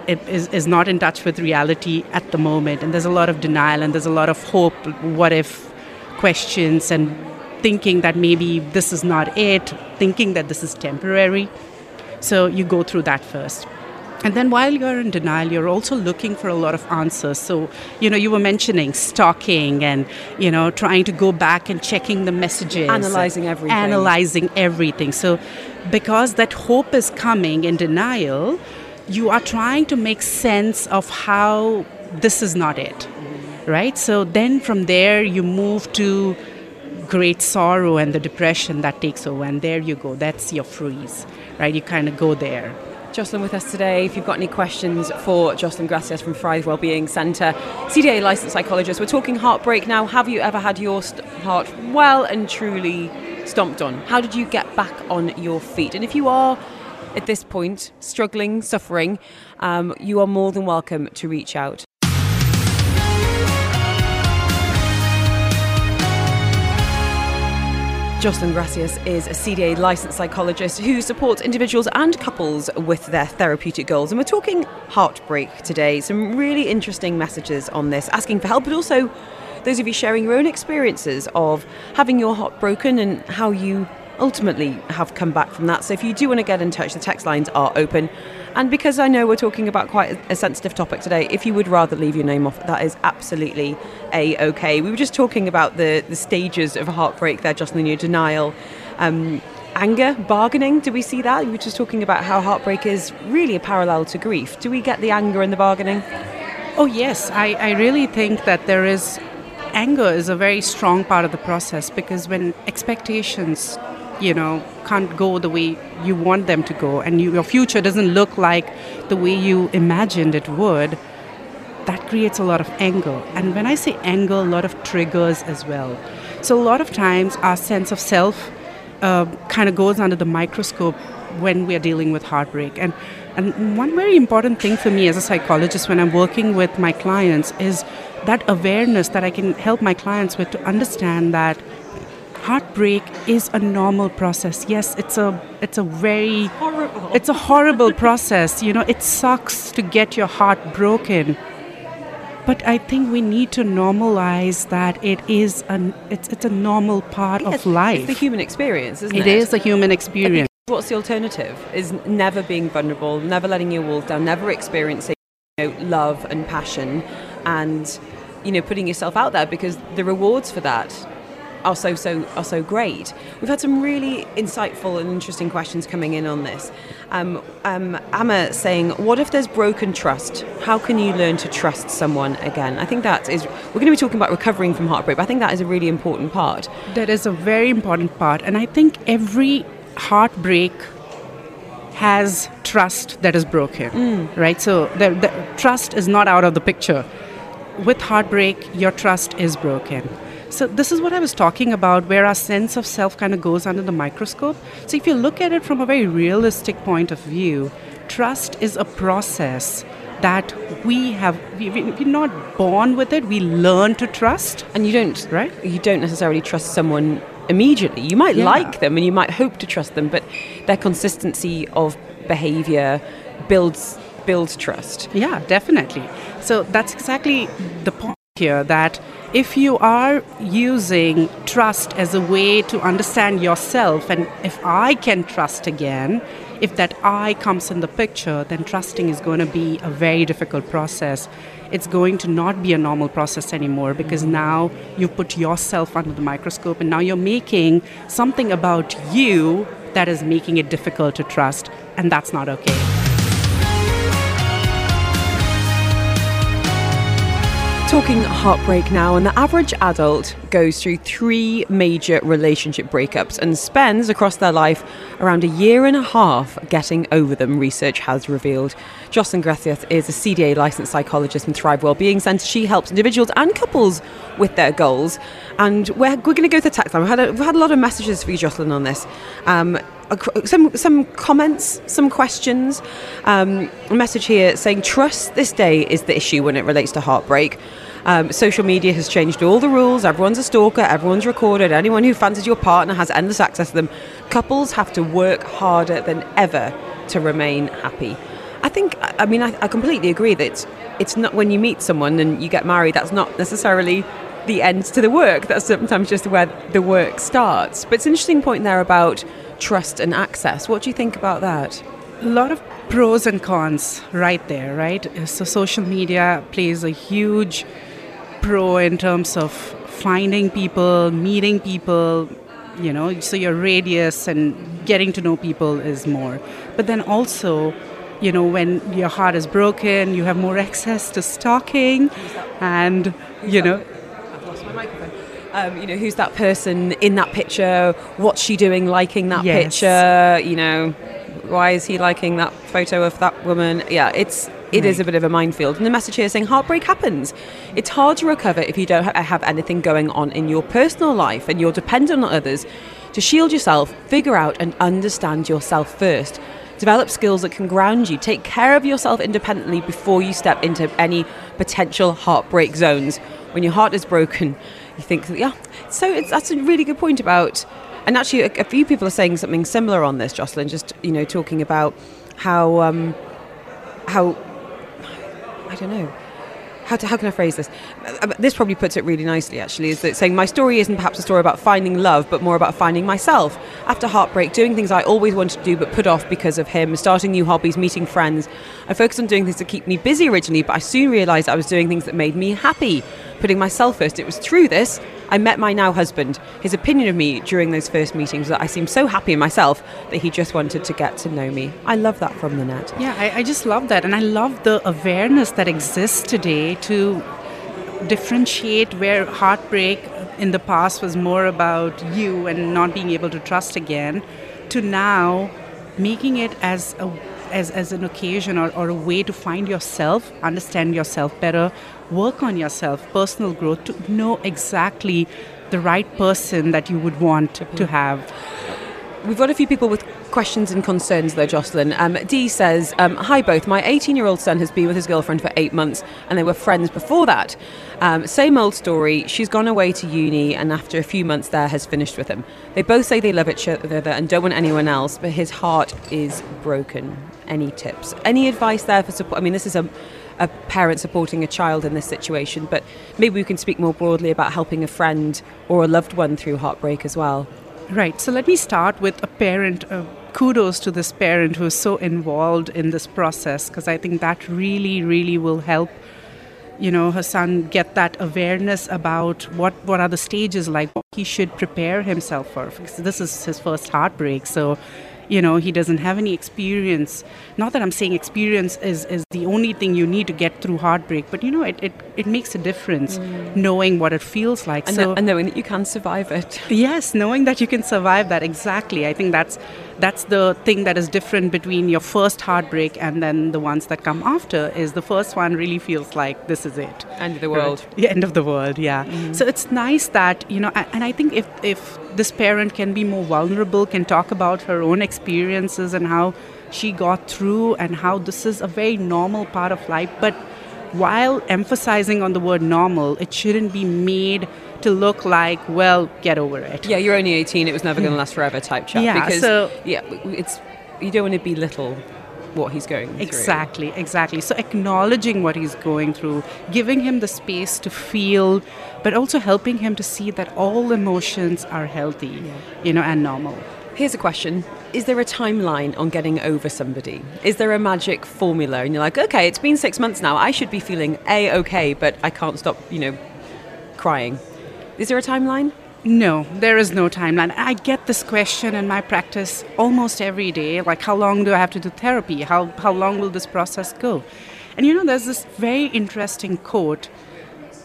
S5: It is, is not in touch with reality at the moment. And there's a lot of denial and there's a lot of hope, what if questions and thinking that maybe this is not it, thinking that this is temporary. So you go through that first. And then while you're in denial, you're also looking for a lot of answers. So, you know, you were mentioning stalking and, you know, trying to go back and checking the messages.
S3: Analyzing everything.
S5: Analyzing everything. So, because that hope is coming in denial, you are trying to make sense of how this is not it. Right? So then from there you move to great sorrow and the depression that takes over, and there you go. That's your freeze, right? You kind of go there.
S3: Joslin with us today. If you've got any questions for Joslin Gracias from Thrive Wellbeing Centre, CDA licensed psychologist. We're talking heartbreak now. Have you ever had your st- heart well and truly stomped on? How did you get back on your feet? And if you are at this point struggling, suffering, um, you are more than welcome to reach out. Joslin Gracias is a CDA licensed psychologist who supports individuals and couples with their therapeutic goals. And we're talking heartbreak today. Some really interesting messages on this, asking for help, but also those of you sharing your own experiences of having your heart broken and how you ultimately have come back from that. So if you do want to get in touch, the text lines are open. And because I know we're talking about quite a sensitive topic today, if you would rather leave your name off, that is absolutely a okay. We were just talking about the, the stages of a heartbreak there, Joslin, your denial. Um, anger, bargaining, do we see that? You were just talking about how heartbreak is really a parallel to grief. Do we get the anger and the bargaining?
S5: Oh, yes. I, I really think that there is anger is a very strong part of the process because when expectations you know can't go the way you want them to go and you, your future doesn't look like the way you imagined it would that creates a lot of anger. And when i say anger a lot of triggers as well. So a lot of times our sense of self uh, kind of goes under the microscope when we are dealing with heartbreak. And and one very important thing for me as a psychologist when i'm working with my clients is that awareness that i can help my clients with to understand that heartbreak is a normal process. Yes, it's a it's a very
S3: horrible.
S5: It's a horrible process. You know, it sucks to get your heart broken. But I think we need to normalize that it is an it's it's a normal part
S3: Yes,
S5: of life.
S3: It's the human experience, isn't it?
S5: it is a human experience.
S3: What's the alternative? Is never being vulnerable, never letting your walls down, never experiencing you know, love and passion, and you know putting yourself out there because the rewards for that are so so are so great. We've had some really insightful and interesting questions coming in on this. Um, um, Amma saying, "What if there's broken trust? How can you learn to trust someone again?" I think that is we're going to be talking about recovering from heartbreak, but I think that is a really important part.
S5: That is a very important part. And I think every heartbreak has trust that is broken, right? So the, the trust is not out of the picture. With heartbreak, your trust is broken. So this is what I was talking about, where our sense of self kind of goes under the microscope. So if you look at it from a very realistic point of view, trust is a process that we have. We, we, we're not born with it. We learn to trust.
S3: And you don't
S5: Right.
S3: You don't necessarily trust someone immediately. You might
S5: Yeah.
S3: like them and you might hope to trust them, but their consistency of behavior builds builds trust.
S5: Yeah, definitely. So that's exactly the point here that if you are using trust as a way to understand yourself, and if I can trust again, if that I comes in the picture, then trusting is going to be a very difficult process. It's going to not be a normal process anymore because mm-hmm. now you've put yourself under the microscope and now you're making something about you that is making it difficult to trust, and that's not okay.
S3: Talking heartbreak now, and the average adult goes through three major relationship breakups and spends across their life around a year and a half getting over them, research has revealed. Joslin Gracias is a CDA licensed psychologist from Thrive Wellbeing Centre. She helps individuals and couples with their goals. And we're, we're going to go to the text line. We've had, a, we've had a lot of messages for you, Joslin, on this. Um, some some comments, some questions. Um, a message here saying trust this day is the issue when it relates to heartbreak. Um, social media has changed all the rules. Everyone's a stalker. Everyone's recorded. Anyone who fancies your partner has endless access to them. Couples have to work harder than ever to remain happy. I think. I mean, I, I completely agree that it's, it's not when you meet someone and you get married. That's not necessarily the end to the work. That's sometimes just where the work starts. But it's an interesting point there about trust and access. What do you think about that?
S5: a lot of pros and cons right there, right? So social media plays a huge pro in terms of finding people, meeting people, you know, so your radius and getting to know people is more. But then also you know, when your heart is broken, you have more access to stalking and you know,
S3: I've lost my microphone. Um, you know, who's that person in that picture? What's she doing liking that
S5: Yes.
S3: picture? You know, why is he liking that photo of that woman? Yeah, it's it is a bit of a minefield. And the message here is saying heartbreak happens. It's hard to recover if you don't have anything going on in your personal life and you're dependent on others. To shield yourself, figure out and understand yourself first. Develop skills that can ground you. Take care of yourself independently before you step into any potential heartbreak zones. When your heart is broken, you think, yeah. So it's, that's a really good point about, and actually, a, a few people are saying something similar on this, Joslin. Just you know, talking about how um, how I don't know. How, to, how can I phrase this? Uh, This probably puts it really nicely, actually, is that saying my story isn't perhaps a story about finding love, but more about finding myself. After heartbreak, doing things I always wanted to do but put off because of him, starting new hobbies, meeting friends. I focused on doing things to keep me busy originally, but I soon realised I was doing things that made me happy, putting myself first. It was through this I met my now husband. His opinion of me during those first meetings that I seemed so happy in myself that he just wanted to get to know me. I love that from the net.
S5: Yeah, I, I just love that. And I love the awareness that exists today to differentiate where heartbreak in the past was more about you and not being able to trust again to now making it as a as, as an occasion or, or a way to find yourself, understand yourself better, work on yourself, personal growth, to know exactly the right person that you would want to mm-hmm. have.
S3: We've got a few people with questions and concerns though, Joslin. Um, Dee says, um, Hi both, my 18 year old son has been with his girlfriend for eight months and they were friends before that. Um, same old story, she's gone away to uni and after a few months there has finished with him. They both say they love each other and don't want anyone else, but his heart is broken. Any tips? Any advice there for support? I mean, this is a a parent supporting a child in this situation, but maybe we can speak more broadly about helping a friend or a loved one through heartbreak as well.
S5: Right. So let me start with a parent. Uh, kudos to this parent who is so involved in this process because I think that really, really will help. You know, her son get that awareness about what what are the stages like. What he should prepare himself for because this is his first heartbreak. So, you know, he doesn't have any experience. Not that I'm saying experience is is the only thing you need to get through heartbreak, but you know, it it, it makes a difference mm. knowing what it feels like.
S3: And,
S5: so
S3: and knowing that you can survive it.
S5: Yes, knowing that you can survive that exactly. I think that's that's the thing that is different between your first heartbreak and then the ones that come after. Is the first one really feels like this is it,
S3: End of the world.
S5: Right. Yeah, end of the world. Yeah. Mm-hmm. So it's nice that you know, and I think if if this parent can be more vulnerable, can talk about her own experiences and how she got through, and how this is a very normal part of life, but while emphasizing on the word normal, it shouldn't be made to look like, well, get over it.
S3: Yeah, you're only 18. It was never going to last forever type chat.
S5: Yeah,
S3: because
S5: so-
S3: yeah, it's you don't want to belittle what he's going through.
S5: Exactly, exactly. So acknowledging what he's going through, giving him the space to feel, but also helping him to see that all emotions are healthy, you know, and normal.
S3: Here's a question: Is there a timeline on getting over somebody? Is there a magic formula? And you're like, okay, it's been six months now. I should be feeling a okay, but I can't stop, you know, crying. Is there a timeline?
S5: No, there is no timeline. I get this question in my practice almost every day like, how long do I have to do therapy? How, how long will this process go? And you know, there's this very interesting quote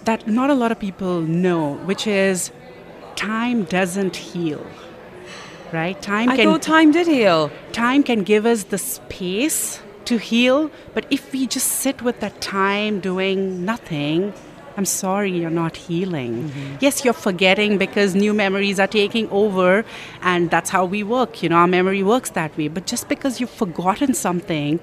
S5: that not a lot of people know, which is time doesn't heal. Right? Time
S3: I
S5: can
S3: thought time did heal.
S5: time can give us the space to heal, but if we just sit with that time doing nothing, I'm sorry, you're not healing. Mm-hmm. Yes, you're forgetting because new memories are taking over, and that's how we work. You know, our memory works that way. But just because you've forgotten something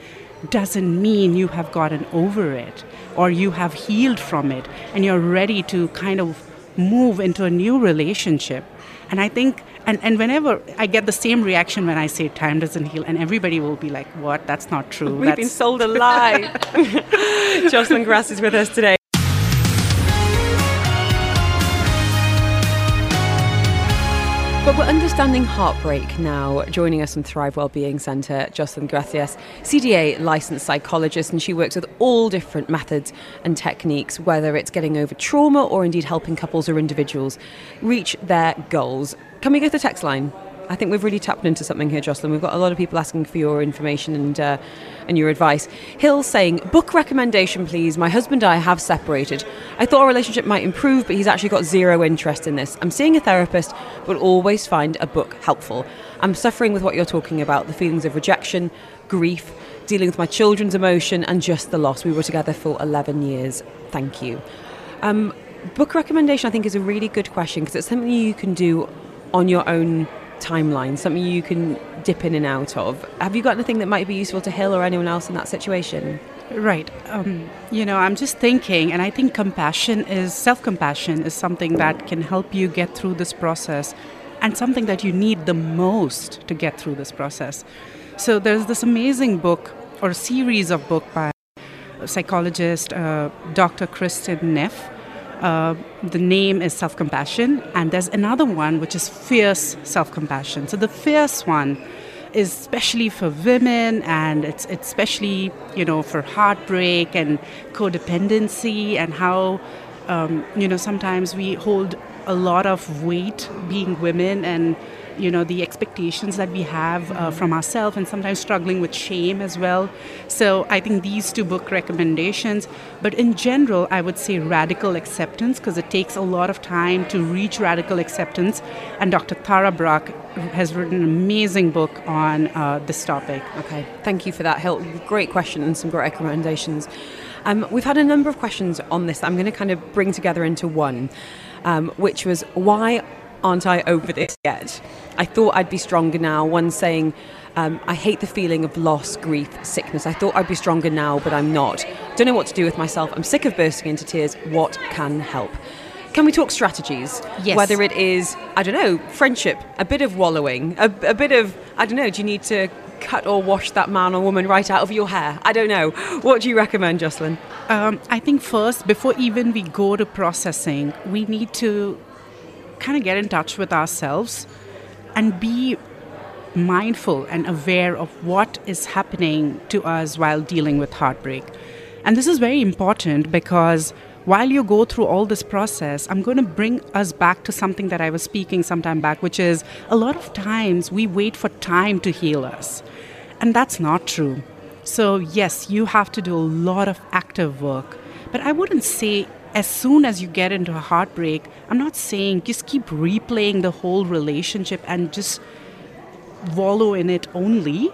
S5: doesn't mean you have gotten over it or you have healed from it and you're ready to kind of move into a new relationship. And I think, and, and whenever I get the same reaction when I say time doesn't heal, and everybody will be like, what? That's not true.
S3: We've
S5: That's,
S3: been sold a lie. Joslin Gracias is with us today. But we're understanding heartbreak now. Joining us from Thrive Wellbeing Centre, Joslin Gracias, CDA licensed psychologist, and she works with all different methods and techniques, whether it's getting over trauma or indeed helping couples or individuals reach their goals. Can we go to the text line? I think we've really tapped into something here, Joslin. We've got a lot of people asking for your information and uh, and your advice. Hill saying, Book recommendation, please. My husband and I have separated. I thought our relationship might improve, but he's actually got zero interest in this. I'm seeing a therapist, but always find a book helpful. I'm suffering with what you're talking about the feelings of rejection, grief, dealing with my children's emotion, and just the loss. We were together for 11 years. Thank you. Um, book recommendation, I think, is a really good question because it's something you can do on your own timeline, something you can dip in and out of. Have you got anything that might be useful to Hill or anyone else in that situation?
S5: Right. Um, you know, I'm just thinking, and I think compassion is self compassion is something that can help you get through this process and something that you need the most to get through this process. So there's this amazing book or series of book by psychologist uh, Dr. Kristin Neff uh, the name is self compassion, and there's another one which is fierce self compassion. So the fierce one is especially for women, and it's, it's especially you know for heartbreak and codependency, and how um, you know sometimes we hold a lot of weight being women and you know the expectations that we have uh, from ourselves and sometimes struggling with shame as well. So i think these two book recommendations but in general i would say radical acceptance because it takes a lot of time to reach radical acceptance. And dr tara brach has written an amazing book on uh, this topic.
S3: Okay thank you for that Hill. great question and some great recommendations. Um, we've had a number of questions on this i'm going to kind of bring together into one um, which was why aren't I over this yet? I thought I'd be stronger now. One saying, um, I hate the feeling of loss, grief, sickness. I thought I'd be stronger now, but I'm not. Don't know what to do with myself. I'm sick of bursting into tears. What can help? Can we talk strategies?
S4: Yes.
S3: Whether it is, I don't know, friendship, a bit of wallowing, a, a bit of, I don't know, do you need to cut or wash that man or woman right out of your hair? I don't know. What do you recommend, Joslin?
S5: Um, I think first, before even we go to processing, we need to kind of get in touch with ourselves and be mindful and aware of what is happening to us while dealing with heartbreak. And this is very important because while you go through all this process, I'm going to bring us back to something that I was speaking some time back, which is a lot of times we wait for time to heal us. And that's not true. So, yes, you have to do a lot of active work. But I wouldn't say as soon as you get into a heartbreak, I'm not saying just keep replaying the whole relationship and just wallow in it only.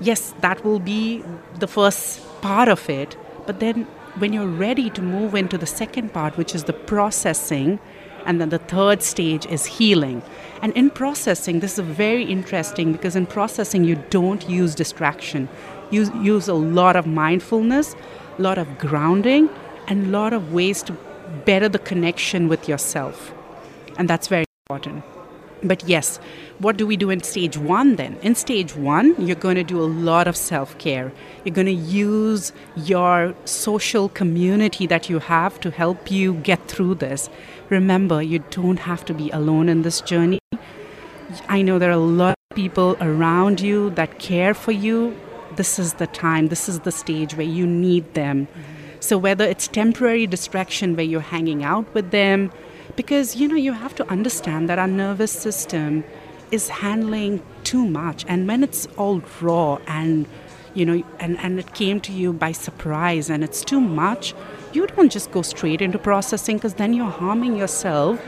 S5: Yes, that will be the first part of it. But then when you're ready to move into the second part, which is the processing, and then the third stage is healing. And in processing, this is very interesting because in processing, you don't use distraction. You use a lot of mindfulness, a lot of grounding, and a lot of ways to better the connection with yourself. And that's very important. But yes, what do we do in stage one then? In stage one, you're going to do a lot of self care. You're going to use your social community that you have to help you get through this. Remember, you don't have to be alone in this journey. I know there are a lot of people around you that care for you. This is the time, this is the stage where you need them. Mm-hmm so whether it's temporary distraction where you're hanging out with them, because you know you have to understand that our nervous system is handling too much, and when it's all raw and you know and, and it came to you by surprise and it's too much, you don't just go straight into processing because then you're harming yourself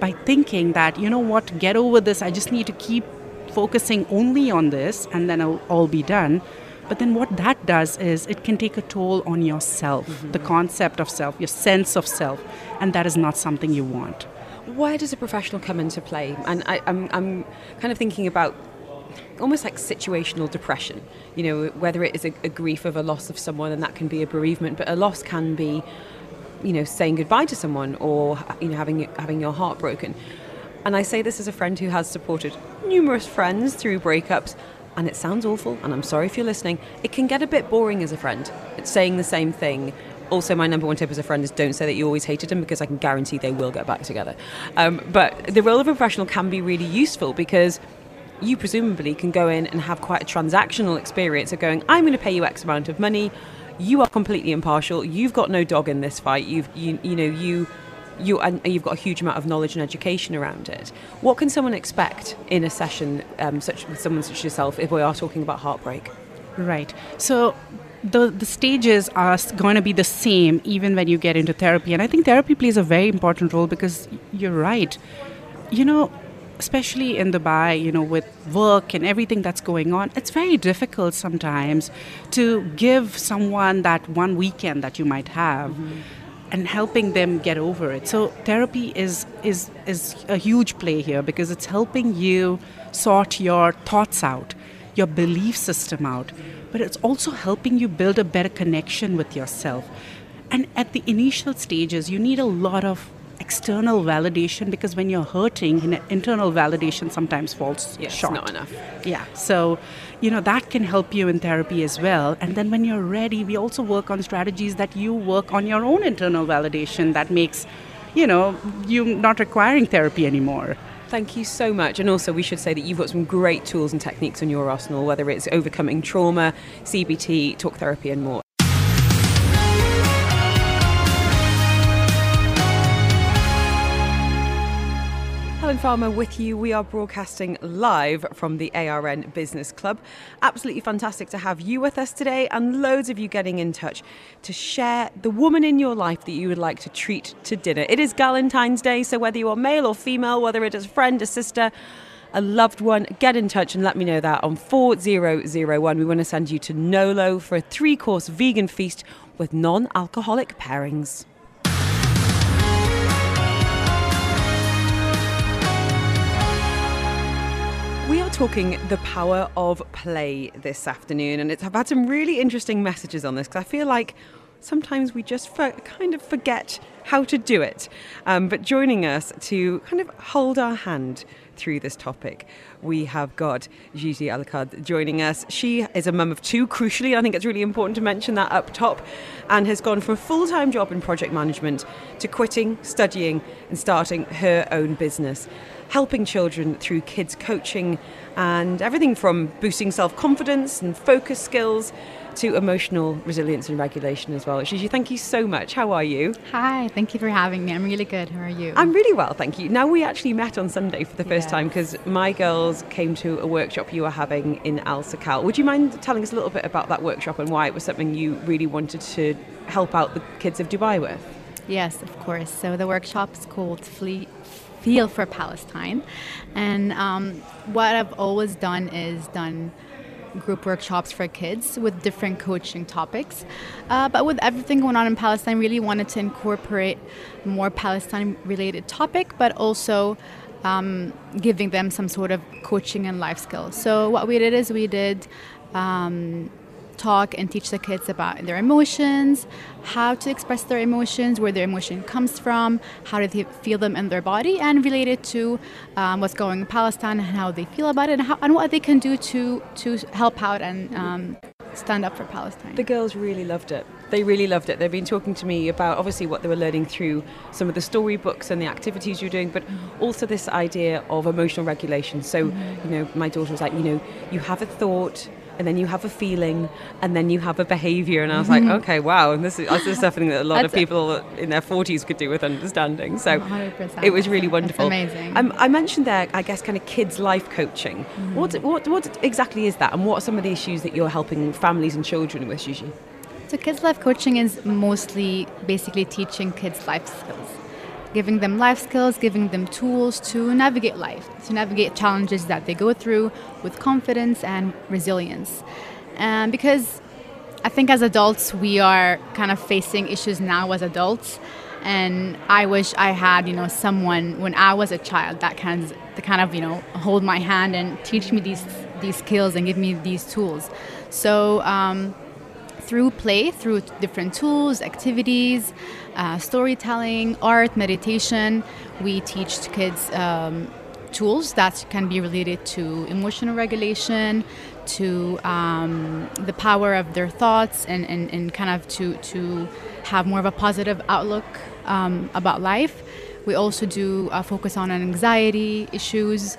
S5: by thinking that you know what, get over this. I just need to keep focusing only on this, and then it'll all be done but then what that does is it can take a toll on yourself, mm-hmm. the concept of self, your sense of self, and that is not something you want.
S3: Where does a professional come into play? And I, I'm, I'm kind of thinking about almost like situational depression. You know, whether it is a, a, grief of a loss of someone, and that can be a bereavement, but a loss can be, you know, saying goodbye to someone or you know having having your heart broken. And I say this as a friend who has supported numerous friends through breakups and it sounds awful, and I'm sorry if you're listening, it can get a bit boring as a friend. It's saying the same thing. Also, my number one tip as a friend is don't say that you always hated them because I can guarantee they will get back together. Um, but the role of a professional can be really useful because you presumably can go in and have quite a transactional experience of going, I'm going to pay you X amount of money. You are completely impartial. You've got no dog in this fight. You've, you, you know, you you and you've got a huge amount of knowledge and education around it. What can someone expect in a session um, such with someone such as yourself if we are talking about heartbreak?
S5: Right. So the the stages are going to be the same even when you get into therapy, and I think therapy plays a very important role because you're right. You know, especially in Dubai, you know, with work and everything that's going on, it's very difficult sometimes to give someone that one weekend that you might have. And helping them get over it. So therapy is is is a huge play here because it's helping you sort your thoughts out, your belief system out, but it's also helping you build a better connection with yourself. And at the initial stages, you need a lot of external validation because when you're hurting, internal validation sometimes falls
S3: Yes,
S5: short.
S3: not enough.
S5: Yeah. So, you know, that can help you in therapy as well. And then when you're ready, we also work on strategies that you work on your own internal validation that makes, you know, you not requiring therapy anymore.
S3: Thank you so much. And also, we should say that you've got some great tools and techniques in your arsenal, whether it's overcoming trauma, CBT, talk therapy, and more. Farmer with you. We are broadcasting live from the ARN Business Club. Absolutely fantastic to have you with us today and loads of you getting in touch to share the woman in your life that you would like to treat to dinner. It is Valentine's Day, so whether you are male or female, whether it is a friend, a sister, a loved one, get in touch and let me know that on 4001. We want to send you to Nolo for a three course vegan feast with non alcoholic pairings. Talking the power of play this afternoon, and I've had some really interesting messages on this because I feel like sometimes we just for, kind of forget how to do it. Um, but joining us to kind of hold our hand through this topic, we have got Gigi Alaqqard joining us. She is a mum of two, crucially. I think it's really important to mention that up top, and has gone from a full time job in project management to quitting, studying, and starting her own business helping children through kids coaching and everything from boosting self confidence and focus skills to emotional resilience and regulation as well. Gigi, thank you so much. How are you?
S4: Hi, thank you for having me. I'm really good. How are you?
S3: I'm really well, thank you. Now, we actually met on Sunday for the first
S4: Yes.
S3: time because my girls came to a workshop you were having in Al Sakal. Would you mind telling us a little bit about that workshop and why it was something you really wanted to help out the kids of Dubai with?
S4: Yes, of course. So the workshop is called Flee, Feel for Palestine, and um, what I've always done is done group workshops for kids with different coaching topics. Uh, but with everything going on in Palestine, really wanted to incorporate more Palestine-related topic, but also um, giving them some sort of coaching and life skills. So what we did is we did. Um, talk and teach the kids about their emotions, how to express their emotions, where their emotion comes from, how do they feel them in their body, and related to um, what's going on in Palestine and how they feel about it, and, how, and what they can do to to help out and um, stand up for Palestine.
S3: The girls really loved it. They really loved it. They've been talking to me about obviously what they were learning through some of the storybooks and the activities you're doing, but also this idea of emotional regulation. So, you know, my daughter was like, you know, you have a thought. And then you have a feeling, and then you have a behaviour, and I was like, okay, wow, and this is, this is something that a lot of people in their forties could do with understanding. So
S4: 100%.
S3: it was really wonderful.
S4: amazing.
S3: Um, I mentioned there, I guess, kind of kids' life coaching. What, what what exactly is that, and what are some of the issues that you're helping families and children with, Gigi?
S4: So, kids' life coaching is mostly basically teaching kids life skills, giving them life skills, giving them tools to navigate life, to navigate challenges that they go through with confidence and resilience. And because I think as adults, we are kind of facing issues now as adults. And I wish I had, you know, someone when I was a child that kind of, to kind of, you know, hold my hand and teach me these these skills and give me these tools. So um, through play, through different tools, activities, uh, storytelling, art, meditation, we teach kids um, tools that can be related to emotional regulation, to um, the power of their thoughts, and, and, and kind of to, to have more of a positive outlook um, about life. We also do uh, focus on anxiety issues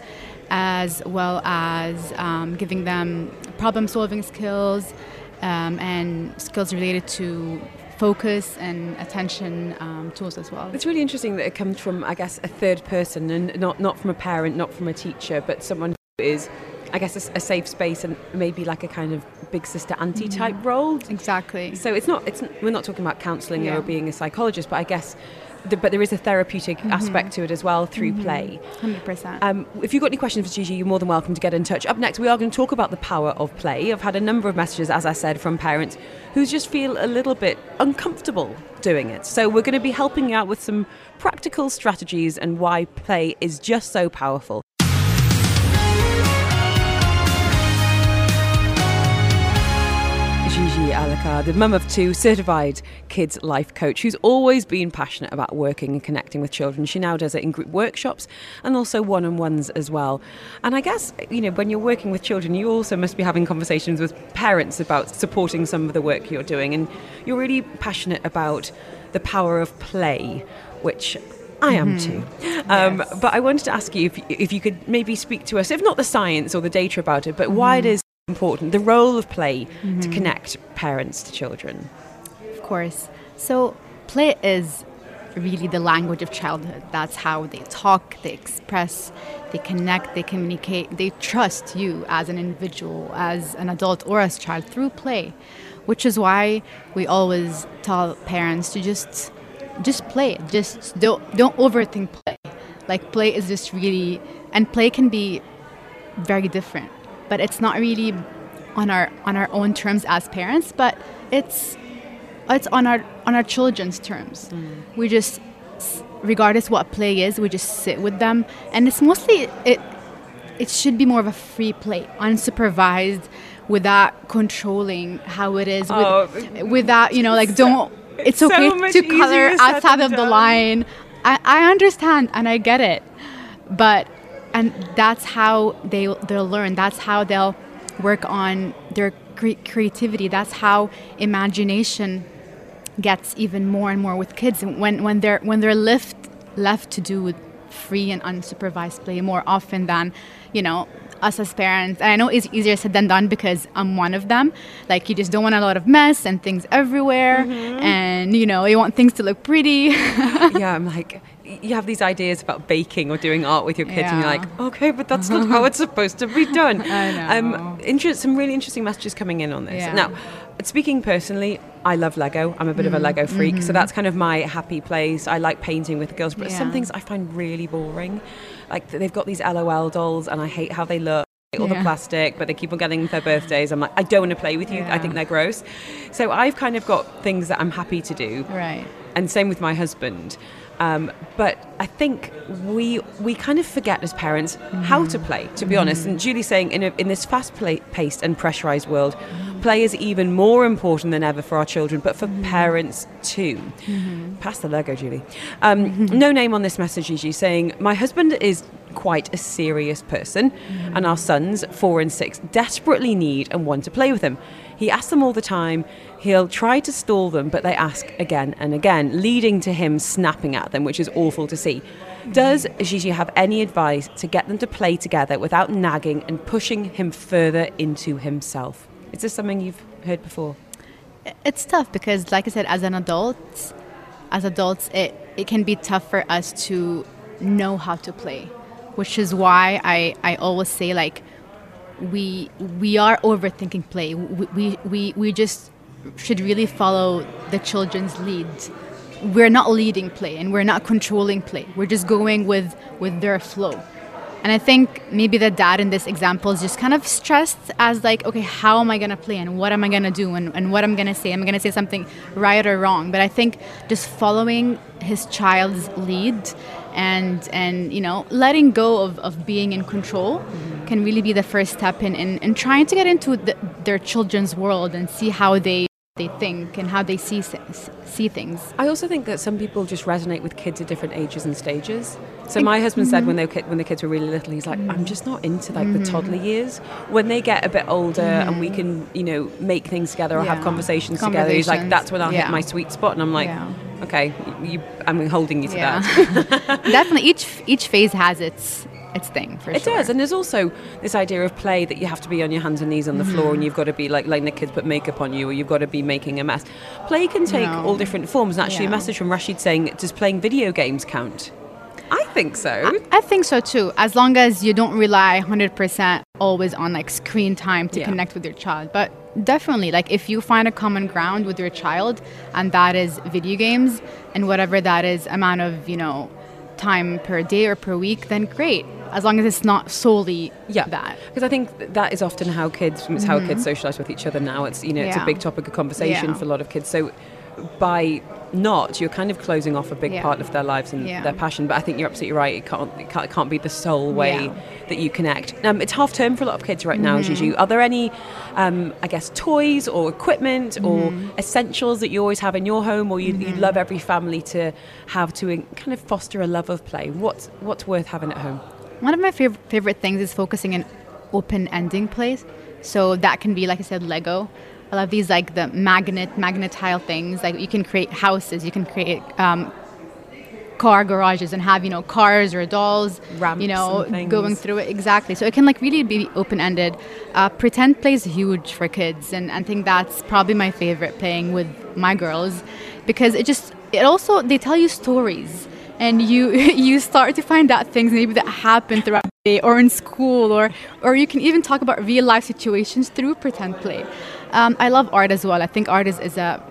S4: as well as um, giving them problem solving skills um, and skills related to focus and attention um, tools as well.
S3: It's really interesting that it comes from, I guess, a third person and not, not from a parent, not from a teacher, but someone who is I guess, a safe space and maybe like a kind of big sister auntie type role.
S4: Exactly.
S3: So it's not. It's we're not talking about counselling
S4: Yeah.
S3: or being a psychologist, but I guess, the, but there is a therapeutic aspect to it as well through play.
S4: 100%.
S3: Um, if you've got any questions for Gigi, you're more than welcome to get in touch. Up next, we are going to talk about the power of play. I've had a number of messages, as I said, from parents who just feel a little bit uncomfortable doing it. So we're going to be helping you out with some practical strategies and why play is just so powerful. Gigi Alaqqard, the mum of two, certified kids life coach, who's always been passionate about working and connecting with children. She now does it in group workshops and also one on ones as well. And I guess, you know, when you're working with children, you also must be having conversations with parents about supporting some of the work you're doing. And you're really passionate about the power of play, which I am too. Um,
S4: Yes.
S3: But I wanted to ask you if, if you could maybe speak to us, if not the science or the data about it, but why it is important, the role of play to mm-hmm. connect parents to children.
S4: Of course. So, play is really the language of childhood. That's how they talk, they express, they connect, they communicate, they trust you as an individual, as an adult, or as a child through play. Which is why we always tell parents to just just play. Just don't don't overthink play. Like play is just really and play can be very different but it's not really on our on our own terms as parents but it's it's on our on our children's terms. Mm. We just regardless what play is we just sit with them. And it's mostly it it should be more of a free play unsupervised without controlling how it is with,
S3: Oh,
S4: without you know like don't it's
S3: so
S4: okay
S3: much
S4: to color outside of the
S3: done.
S4: line. I, I understand and i get it but and that's how they they'll learn. That's how they'll work on their cre- creativity. That's how imagination gets even more and more with kids. And when when they're when they're left left to do free and unsupervised play more often than you know us as parents. And i know it's easier said than done because i'm one of them. Like you just don't want a lot of mess and things everywhere. Mm-hmm. And you know you want things to look pretty.
S3: Yeah, I'm like, you have these ideas about baking or doing art with your kids, and you're like, okay, but that's not how it's supposed to be done.
S4: I know.
S3: Um, inter- some really interesting messages coming in on this.
S4: Yeah.
S3: Now, speaking personally, I love Lego. I'm a bit of a Lego freak, so that's kind of my happy place. I like painting with the girls, but some things I find really boring. Like they've got these LOL dolls, and I hate how they look. All the plastic, but they keep on getting their birthdays. I'm like, I don't want to play with you. I think they're gross. So I've kind of got things that I'm happy to do
S4: right
S3: and same with my husband. Um, but I think we we kind of forget as parents how to play, to be honest. And Julie's saying in, a, in this fast-paced and pressurized world, play is even more important than ever for our children, but for parents too. Pass the Lego, Julie. Um, no name on this message, Gigi, saying my husband is quite a serious person, and our sons, four and six, desperately need and want to play with him. He asks them all the time. He'll try to stall them, but they ask again and again, leading to him snapping at them, which is awful to see. Does Gigi have any advice to get them to play together without nagging and pushing him further into himself? Is this something you've heard before?
S4: it's tough because like i said as an adult as adults it, it can be tough for us to know how to play which is why i, I always say like we we are overthinking play we, we, we, just should really follow the children's lead we're not leading play and we're not controlling play we're just going with with their flow and I think maybe the dad in this example is just kind of stressed as like, okay, how am I gonna play and what am I gonna do and, and what I'm gonna say? Am I gonna say something right or wrong? But I think just following his child's lead and and you know, letting go of, of being in control can really be the first step in, in, in trying to get into the, their children's world and see how they they think and how they see see things.
S3: I also think that some people just resonate with kids at different ages and stages. So my husband said mm-hmm. when they were, when the kids were really little, he's like, I'm just not into like the mm-hmm. toddler years. When they get a bit older and we mm-hmm. can, you know, make things together or have
S4: Yeah.
S3: conversations, together, he's like, that's when I
S4: Yeah.
S3: hit my sweet spot. And I'm like,
S4: Yeah.
S3: okay, you, I'm holding you to
S4: Yeah.
S3: that.
S4: Definitely each each phase has its its thing for
S3: It
S4: sure.
S3: It does, and there's also this idea of play that you have to be on your hands and knees on the floor,
S4: Mm-hmm.
S3: and you've got to be like letting the kids put makeup on you, or you've got to be making a mess. Play can take
S4: No.
S3: all different forms. And actually, a message from Rashid saying, "Does playing video games count?" I think so.
S4: I think so too. As long as you don't rely 100% always on like screen time to
S3: Yeah.
S4: connect with your child. But definitely, like if you find a common ground with your child, and that is video games, and whatever that is amount of you know time per day or per week, then great. As long as it's not solely
S3: yeah,
S4: that.
S3: Because I think that is often how kids, it's how kids socialise with each other now. It's you know it's a big topic of conversation
S4: Yeah.
S3: for a lot of kids. So by not, you're kind of closing off a big
S4: Yeah.
S3: part of their lives and
S4: Yeah.
S3: their passion. But I think you're absolutely right. It can't it can't, it can't be the sole way
S4: Yeah.
S3: that you connect. Um, it's half term for a lot of kids right now,
S4: Mm-hmm.
S3: Gigi. Are there any, um, I guess, toys or equipment or
S4: Mm-hmm.
S3: essentials that you always have in your home, or you, you love every family to have to kind of foster a love of play? What's what's worth having at home?
S4: One of my fav- favorite things is focusing in open ending plays. So that can be, like I said, Lego. I love these like the magnet, magnetile things. Like you can create houses, you can create um, car garages and have you know cars or dolls,
S3: Ramps
S4: you know, going through it exactly. So it can like really be open ended. Uh, pretend plays huge for kids, and I think that's probably my favorite playing with my girls because it just it also they tell you stories and you you start to find out things maybe that happen throughout the day or in school or or you can even talk about real life situations through pretend play. Um, I love art as well. I think art is, is a,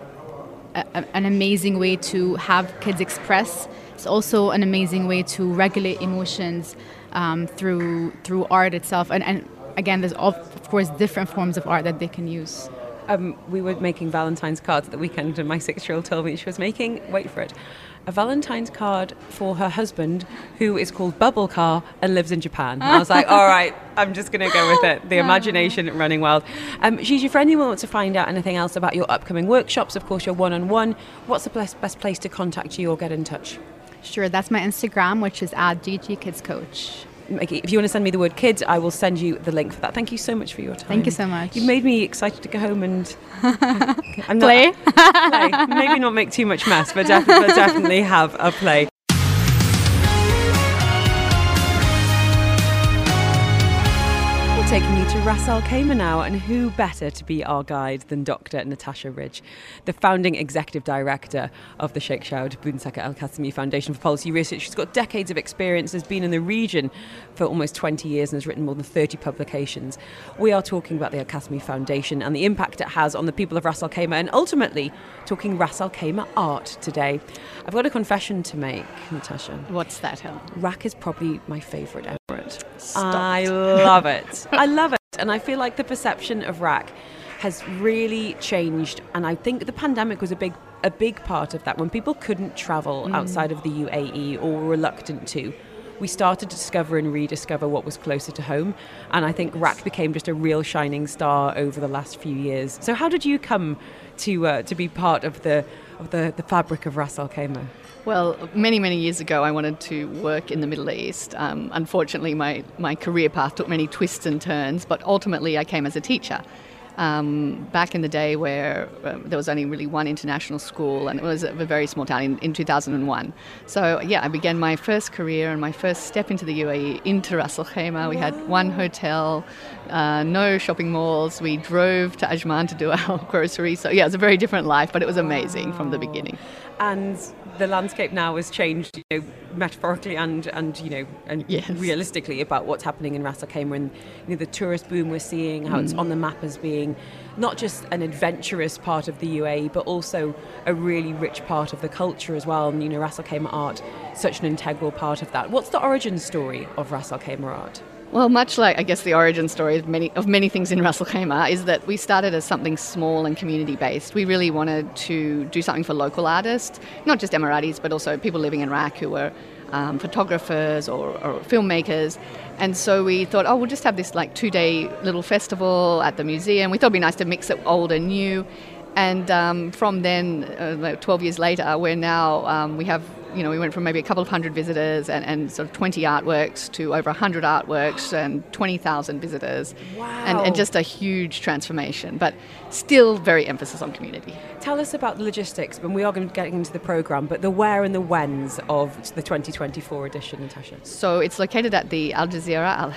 S4: a an amazing way to have kids express. It's also an amazing way to regulate emotions um, through through art itself. And, and again, there's of of course different forms of art that they can use.
S3: um, we were making Valentine's cards at the weekend, and my six-year-old told me she was making. Wait for it. A Valentine's card for her husband, who is called Bubble Car and lives in Japan. I was like, all right, I'm just going to go with it. The imagination running wild. Um, Gigi, for anyone who wants to find out anything else about your upcoming workshops, of course, your one-on-one, what's the best, best place to contact you or get in touch?
S4: Sure, that's my Instagram, which is at GG Kids Coach.
S3: Mickey, if you want to send me the word kids, I will send you the link for that. Thank you so much for your time.
S4: Thank you so much.
S3: You've made me excited to go home and
S4: Play?
S3: Not, play. Maybe not make too much mess, but definitely, definitely have a play. Taking you to Ras Al Khaimah now, and who better to be our guide than Dr. Natasha Ridge, the founding executive director of the Sheikh Saud Saqr Al Qasimi Foundation for Policy Research. She's got decades of experience, has been in the region for almost 20 years, and has written more than 30 publications. We are talking about the Al Qasimi Foundation and the impact it has on the people of Ras Al Khaimah, and ultimately talking Ras Al Khaimah art today. I've got a confession to make, Natasha.
S5: What's that, Helen?
S3: RAK is probably my favourite emirate. I love it. I love it. And I feel like the perception of RAK has really changed. And I think the pandemic was a big a big part of that. When people couldn't travel mm. outside of the UAE or were reluctant to, we started to discover and rediscover what was closer to home. And I think RAK became just a real shining star over the last few years. So how did you come to uh, to be part of the of the, the fabric of Ras Al Khaimah?
S6: Well, many, many years ago, I wanted to work in the Middle East. Um, unfortunately, my, my career path took many twists and turns, but ultimately, I came as a teacher. Um, back in the day where uh, there was only really one international school and it was a very small town in, in 2001. So, yeah, I began my first career and my first step into the UAE into Ras Al Khaimah. We had one hotel, uh, no shopping malls. We drove to Ajman to do our groceries. So, yeah, it was a very different life, but it was amazing from the beginning.
S3: and the landscape now has changed, you know, metaphorically and and you know and
S6: Yes.
S3: realistically about what's happening in Ras Al Khaimah and you know, the tourist boom we're seeing, how it's mm. on the map as being not just an adventurous part of the UAE, but also a really rich part of the culture as well. And you know, Ras Al Khaimah art, such an integral part of that. What's the origin story of Ras Al Khaimah art?
S6: Well, much like I guess the origin story of many of many things in Ras Al is that we started as something small and community based. We really wanted to do something for local artists, not just Emiratis, but also people living in RAK who were um, photographers or, or filmmakers. And so we thought, oh, we'll just have this like two day little festival at the museum. We thought it'd be nice to mix it old and new. And um, from then, uh, like 12 years later, we're now, um, we have, you know, we went from maybe a couple of hundred visitors and, and sort of 20 artworks to over 100 artworks and 20,000 visitors. And, and just a huge transformation, but still very emphasis on community.
S3: Tell us about the logistics, and we are going to get into the program, but the where and the whens of the 2024 edition, Natasha.
S6: So it's located at the Al Jazeera Al,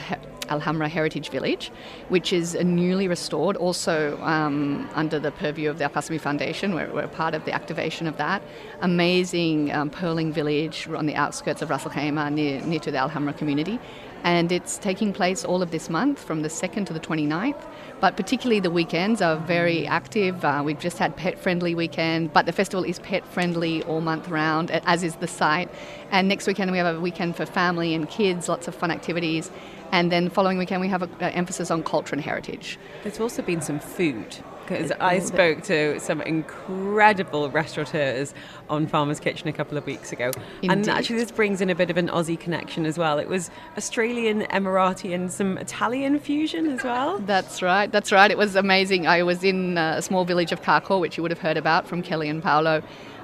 S6: Alhambra Heritage Village, which is a newly restored, also um, under the purview of the Al Foundation. We're, we're part of the activation of that. Amazing um, pearling village on the outskirts of Ras Al Khaimah, near, near to the Al Hamra community. And it's taking place all of this month from the 2nd to the 29th. But particularly the weekends are very active. Uh, we've just had pet friendly weekend, but the festival is pet friendly all month round, as is the site. And next weekend we have a weekend for family and kids, lots of fun activities. And then following weekend we have an emphasis on culture and heritage.
S3: There's also been some food because I spoke to some incredible restaurateurs on Farmer's Kitchen a couple of weeks ago.
S6: Indeed.
S3: And actually, this brings in a bit of an Aussie connection as well. It was Australian, Emirati, and some Italian fusion as well.
S6: That's right, that's right. It was amazing. I was in uh, a small village of Carcoar, which you would have heard about from Kelly and Paolo.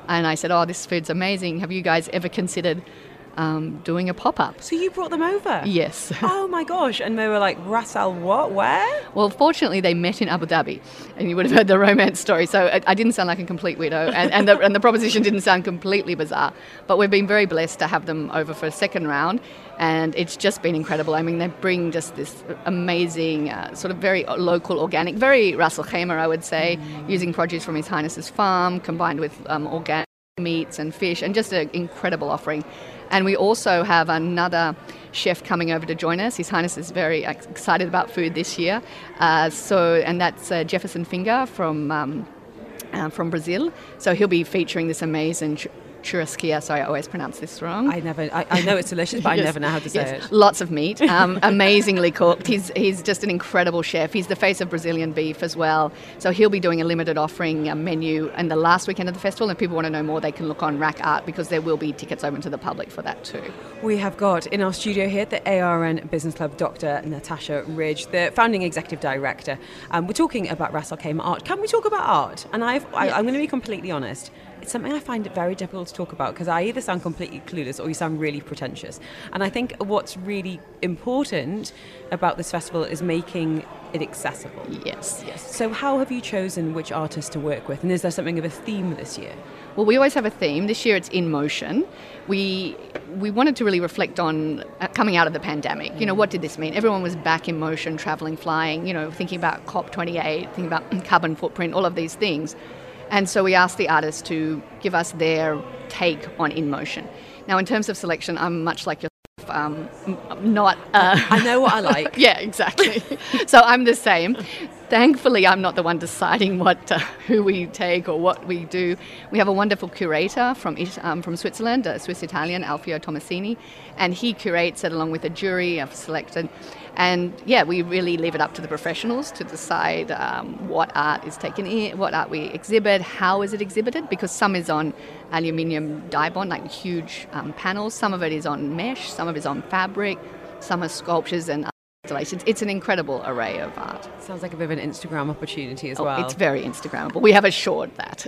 S6: And I said, Oh, this food's amazing. Have you guys ever considered um, doing a pop up.
S3: So you brought them over?
S6: Yes.
S3: oh my gosh. And they were like, Ras Al what? Where?
S6: Well, fortunately, they met in Abu Dhabi. And you would have heard the romance story. So I, I didn't sound like a complete widow. And, and, the, and the proposition didn't sound completely bizarre. But we've been very blessed to have them over for a second round. And it's just been incredible. I mean, they bring just this amazing, uh, sort of very local, organic, very Al I would say, mm. using produce from His Highness's farm combined with um, organic meats and fish, and just an incredible offering. And we also have another chef coming over to join us. His Highness is very excited about food this year. Uh, so, and that's uh, Jefferson Finger from um, uh, from Brazil. So he'll be featuring this amazing churrasquilla. Sorry, I always pronounce this wrong.
S3: I never. I, I know it's delicious, but yes. I never know how to say yes.
S6: it. Lots of meat, um, amazingly cooked. He's he's just an incredible chef. He's the face of Brazilian beef as well. So he'll be doing a limited offering menu and the last weekend of the festival. And if people want to know more, they can look on RAK Art because there will be tickets open to the public for that too.
S3: We have got in our studio here at the ARN Business Club Dr. Natasha Ridge, the founding executive director. Um, we're talking about Ras Al Khaimah art. Can we talk about art? And I've, yeah. I, I'm going to be completely honest it's something I find it very difficult to talk about because I either sound completely clueless or you sound really pretentious. And I think what's really important about this festival is making it accessible.
S6: Yes, yes.
S3: So, how have you chosen which artists to work with? And is there something of a theme this year?
S6: Well, we always have a theme. This year it's in motion. We we wanted to really reflect on uh, coming out of the pandemic. You know, what did this mean? Everyone was back in motion, traveling, flying, you know, thinking about COP28, thinking about carbon footprint, all of these things. And so we asked the artists to give us their take on In Motion. Now, in terms of selection, I'm much like yourself. Um, not. Uh,
S3: I know what I like.
S6: yeah, exactly. so I'm the same. Thankfully, I'm not the one deciding what uh, who we take or what we do. We have a wonderful curator from um, from Switzerland, a Swiss Italian, Alfio Tomasini, and he curates it along with a jury of selected and yeah, we really leave it up to the professionals to decide um, what art is taken in, what art we exhibit, how is it exhibited, because some is on aluminium Dibond, like huge um, panels, some of it is on mesh, some of it is on fabric, some are sculptures and installations. It's an incredible array of art.
S3: Sounds like a bit of an Instagram opportunity as
S6: oh,
S3: well.
S6: It's very Instagrammable. We have assured that.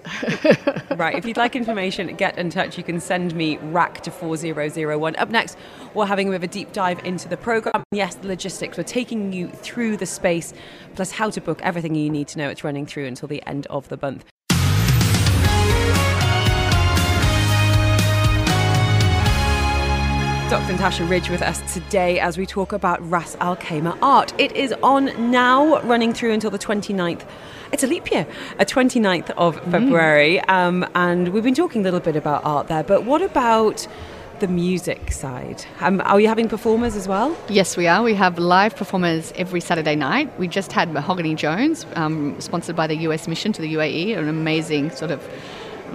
S3: right. If you'd like information, get in touch. You can send me rack to 4001. Up next, we're having a bit of a deep dive into the program. Yes, the logistics. We're taking you through the space, plus how to book everything you need to know. It's running through until the end of the month. Dr. Natasha Ridge with us today as we talk about Ras Al Khaimah art. It is on now, running through until the 29th. It's a leap year, a 29th of mm. February. Mm. Um, and we've been talking a little bit about art there, but what about the music side. Um, are you having performers as well?
S6: Yes, we are. We have live performers every Saturday night. We just had Mahogany Jones, um, sponsored by the US Mission to the UAE, an amazing sort of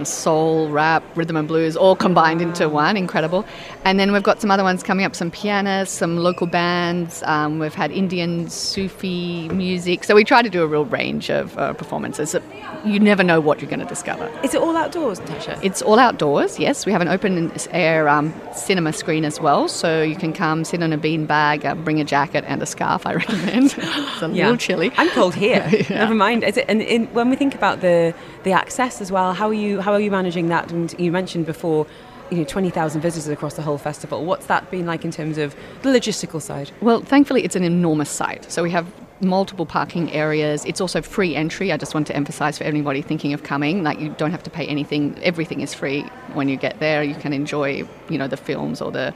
S6: soul, rap, rhythm and blues, all combined into one. Incredible. And then we've got some other ones coming up, some pianists, some local bands. Um, we've had Indian Sufi music. So we try to do a real range of uh, performances. You never know what you're going to discover.
S3: Is it all outdoors, Natasha?
S6: It's all outdoors, yes. We have an open air um, cinema screen as well. So you can come sit on a beanbag, uh, bring a jacket and a scarf, I recommend. it's a yeah. little chilly.
S3: I'm cold here. yeah. Never mind. Is it, and in, when we think about the, the access as well, how are you how are you managing that? And you mentioned before you know 20,000 visitors across the whole festival. What's that been like in terms of the logistical side?
S6: Well, thankfully it's an enormous site. So we have multiple parking areas. It's also free entry. I just want to emphasize for anybody thinking of coming, like you don't have to pay anything. Everything is free when you get there. You can enjoy, you know, the films or the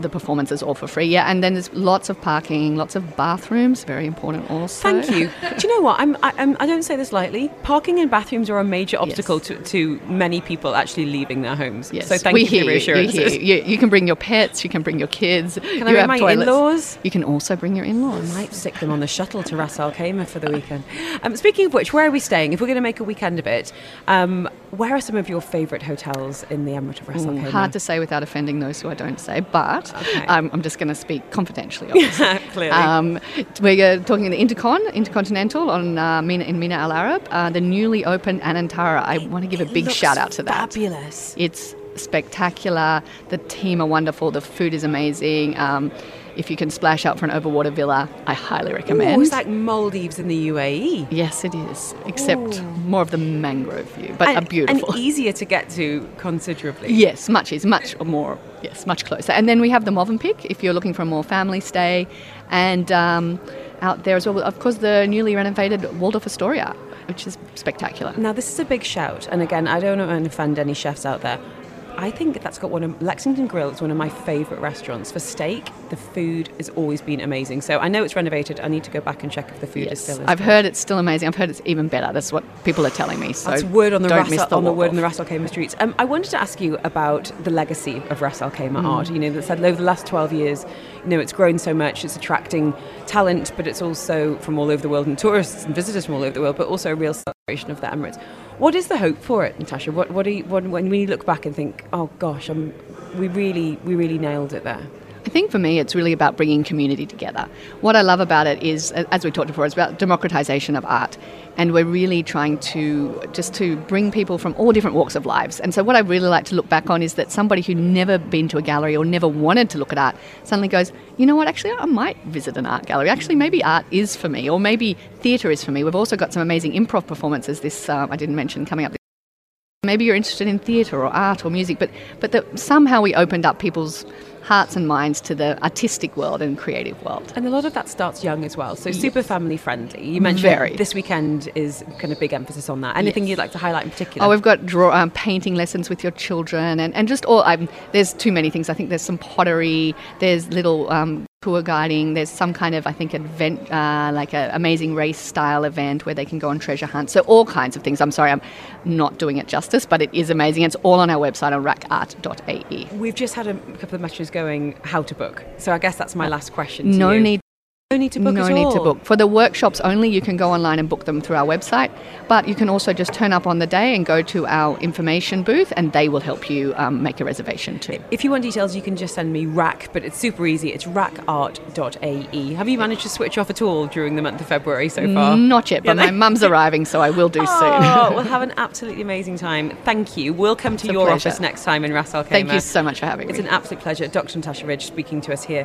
S6: the performances all for free. Yeah, and then there's lots of parking, lots of bathrooms, very important also.
S3: Thank you. Do you know what? I'm, I, I'm, I don't say this lightly. Parking and bathrooms are a major obstacle
S6: Yes.
S3: to, to many people actually leaving their homes.
S6: Yes,
S3: So thank
S6: we
S3: you for
S6: hear you, you,
S3: reassurances.
S6: hear you. You can bring your pets, you can bring your kids.
S3: Can I bring
S6: have
S3: my
S6: toilets.
S3: in-laws?
S6: You can also bring your in-laws.
S3: I might stick them on the shuttle to Ras Al Khaimah for the weekend. Um, speaking of which, where are we staying? If we're going to make a weekend of it, um, where are some of your favourite hotels in the Emirate of Ras Al Khaimah?
S6: hard to say without offending those who I don't say, but
S3: Okay.
S6: I'm, I'm just going to speak confidentially. Obviously.
S3: Clearly.
S6: Um, we're talking in the Intercon, Intercontinental on uh, Mina, in Mina Al Arab, uh, the newly opened Anantara. I want to give a big shout out to that.
S3: Fabulous.
S6: It's spectacular. The team are wonderful. The food is amazing. Um, if you can splash out for an overwater villa, I highly recommend.
S3: Ooh, it's like Maldives in the UAE.
S6: yes, it is, except
S3: Ooh.
S6: more of the mangrove view, but
S3: and,
S6: a beautiful.
S3: And easier to get to considerably.
S6: Yes, much is much more. Yes, much closer. And then we have the Movenpick if you're looking for a more family stay, and um, out there as well. Of course, the newly renovated Waldorf Astoria, which is spectacular.
S3: Now, this is a big shout, and again, I don't want to offend any chefs out there. I think that's got one of Lexington Grill is one of my favourite restaurants for steak. The food has always been amazing. So I know it's renovated. I need to go back and check if the food is still.
S6: I've
S3: good.
S6: heard it's still amazing. I've heard it's even better. That's what people are telling me. So
S3: That's word on the
S6: don't
S3: Ras Al- on the word
S6: Waldorf.
S3: in the Ras Al Khaimah streets. Um, I wanted to ask you about the legacy of Ras Al Khaimah
S6: Mm.
S3: art. You know, that said over the last twelve years, you know, it's grown so much. It's attracting talent, but it's also from all over the world and tourists and visitors from all over the world, but also a real celebration of the Emirates. What is the hope for it, Natasha? What what you, when, when we look back and think, oh gosh, um, we really we really nailed it there.
S6: I think for me, it's really about bringing community together. What I love about it is, as we talked before, it's about democratization of art, and we're really trying to just to bring people from all different walks of lives. And so, what I really like to look back on is that somebody who never been to a gallery or never wanted to look at art suddenly goes, you know what? Actually, I might visit an art gallery. Actually, maybe art is for me, or maybe theatre is for me. We've also got some amazing improv performances. This um, I didn't mention coming up. Maybe you're interested in theatre or art or music, but but that somehow we opened up people's hearts and minds to the artistic world and creative world.
S3: And a lot of that starts young as well. So super family friendly. You mentioned
S6: Very.
S3: this weekend is kind of big emphasis on that. Anything
S6: Yes.
S3: you'd like to highlight in particular?
S6: Oh, we've got draw um, painting lessons with your children, and, and just all. Um, there's too many things. I think there's some pottery. There's little um, tour guiding. There's some kind of I think event uh, like an amazing race style event where they can go on treasure hunt. So all kinds of things. I'm sorry, I'm not doing it justice, but it is amazing. It's all on our website on rakart.ae.
S3: We've just had a couple of messages going how to book. So I guess that's my last question. To
S6: No
S3: you.
S6: need
S3: no need to book.
S6: no
S3: at
S6: need to book. For the workshops only, you can go online and book them through our website. But you can also just turn up on the day and go to our information booth, and they will help you um, make a reservation too.
S3: If you want details, you can just send me rack, but it's super easy. It's rakart.ae. Have you managed to switch off at all during the month of February so far?
S6: Not yet, but
S3: Yeah,
S6: my mum's arriving, so I will do
S3: Oh,
S6: soon.
S3: we'll have an absolutely amazing time. Thank you. We'll come to
S6: a
S3: your
S6: pleasure.
S3: office next time in Ras Al Khaimah.
S6: Thank you so much for having
S3: It's
S6: me.
S3: It's an absolute pleasure. Dr. Natasha Ridge speaking to us here.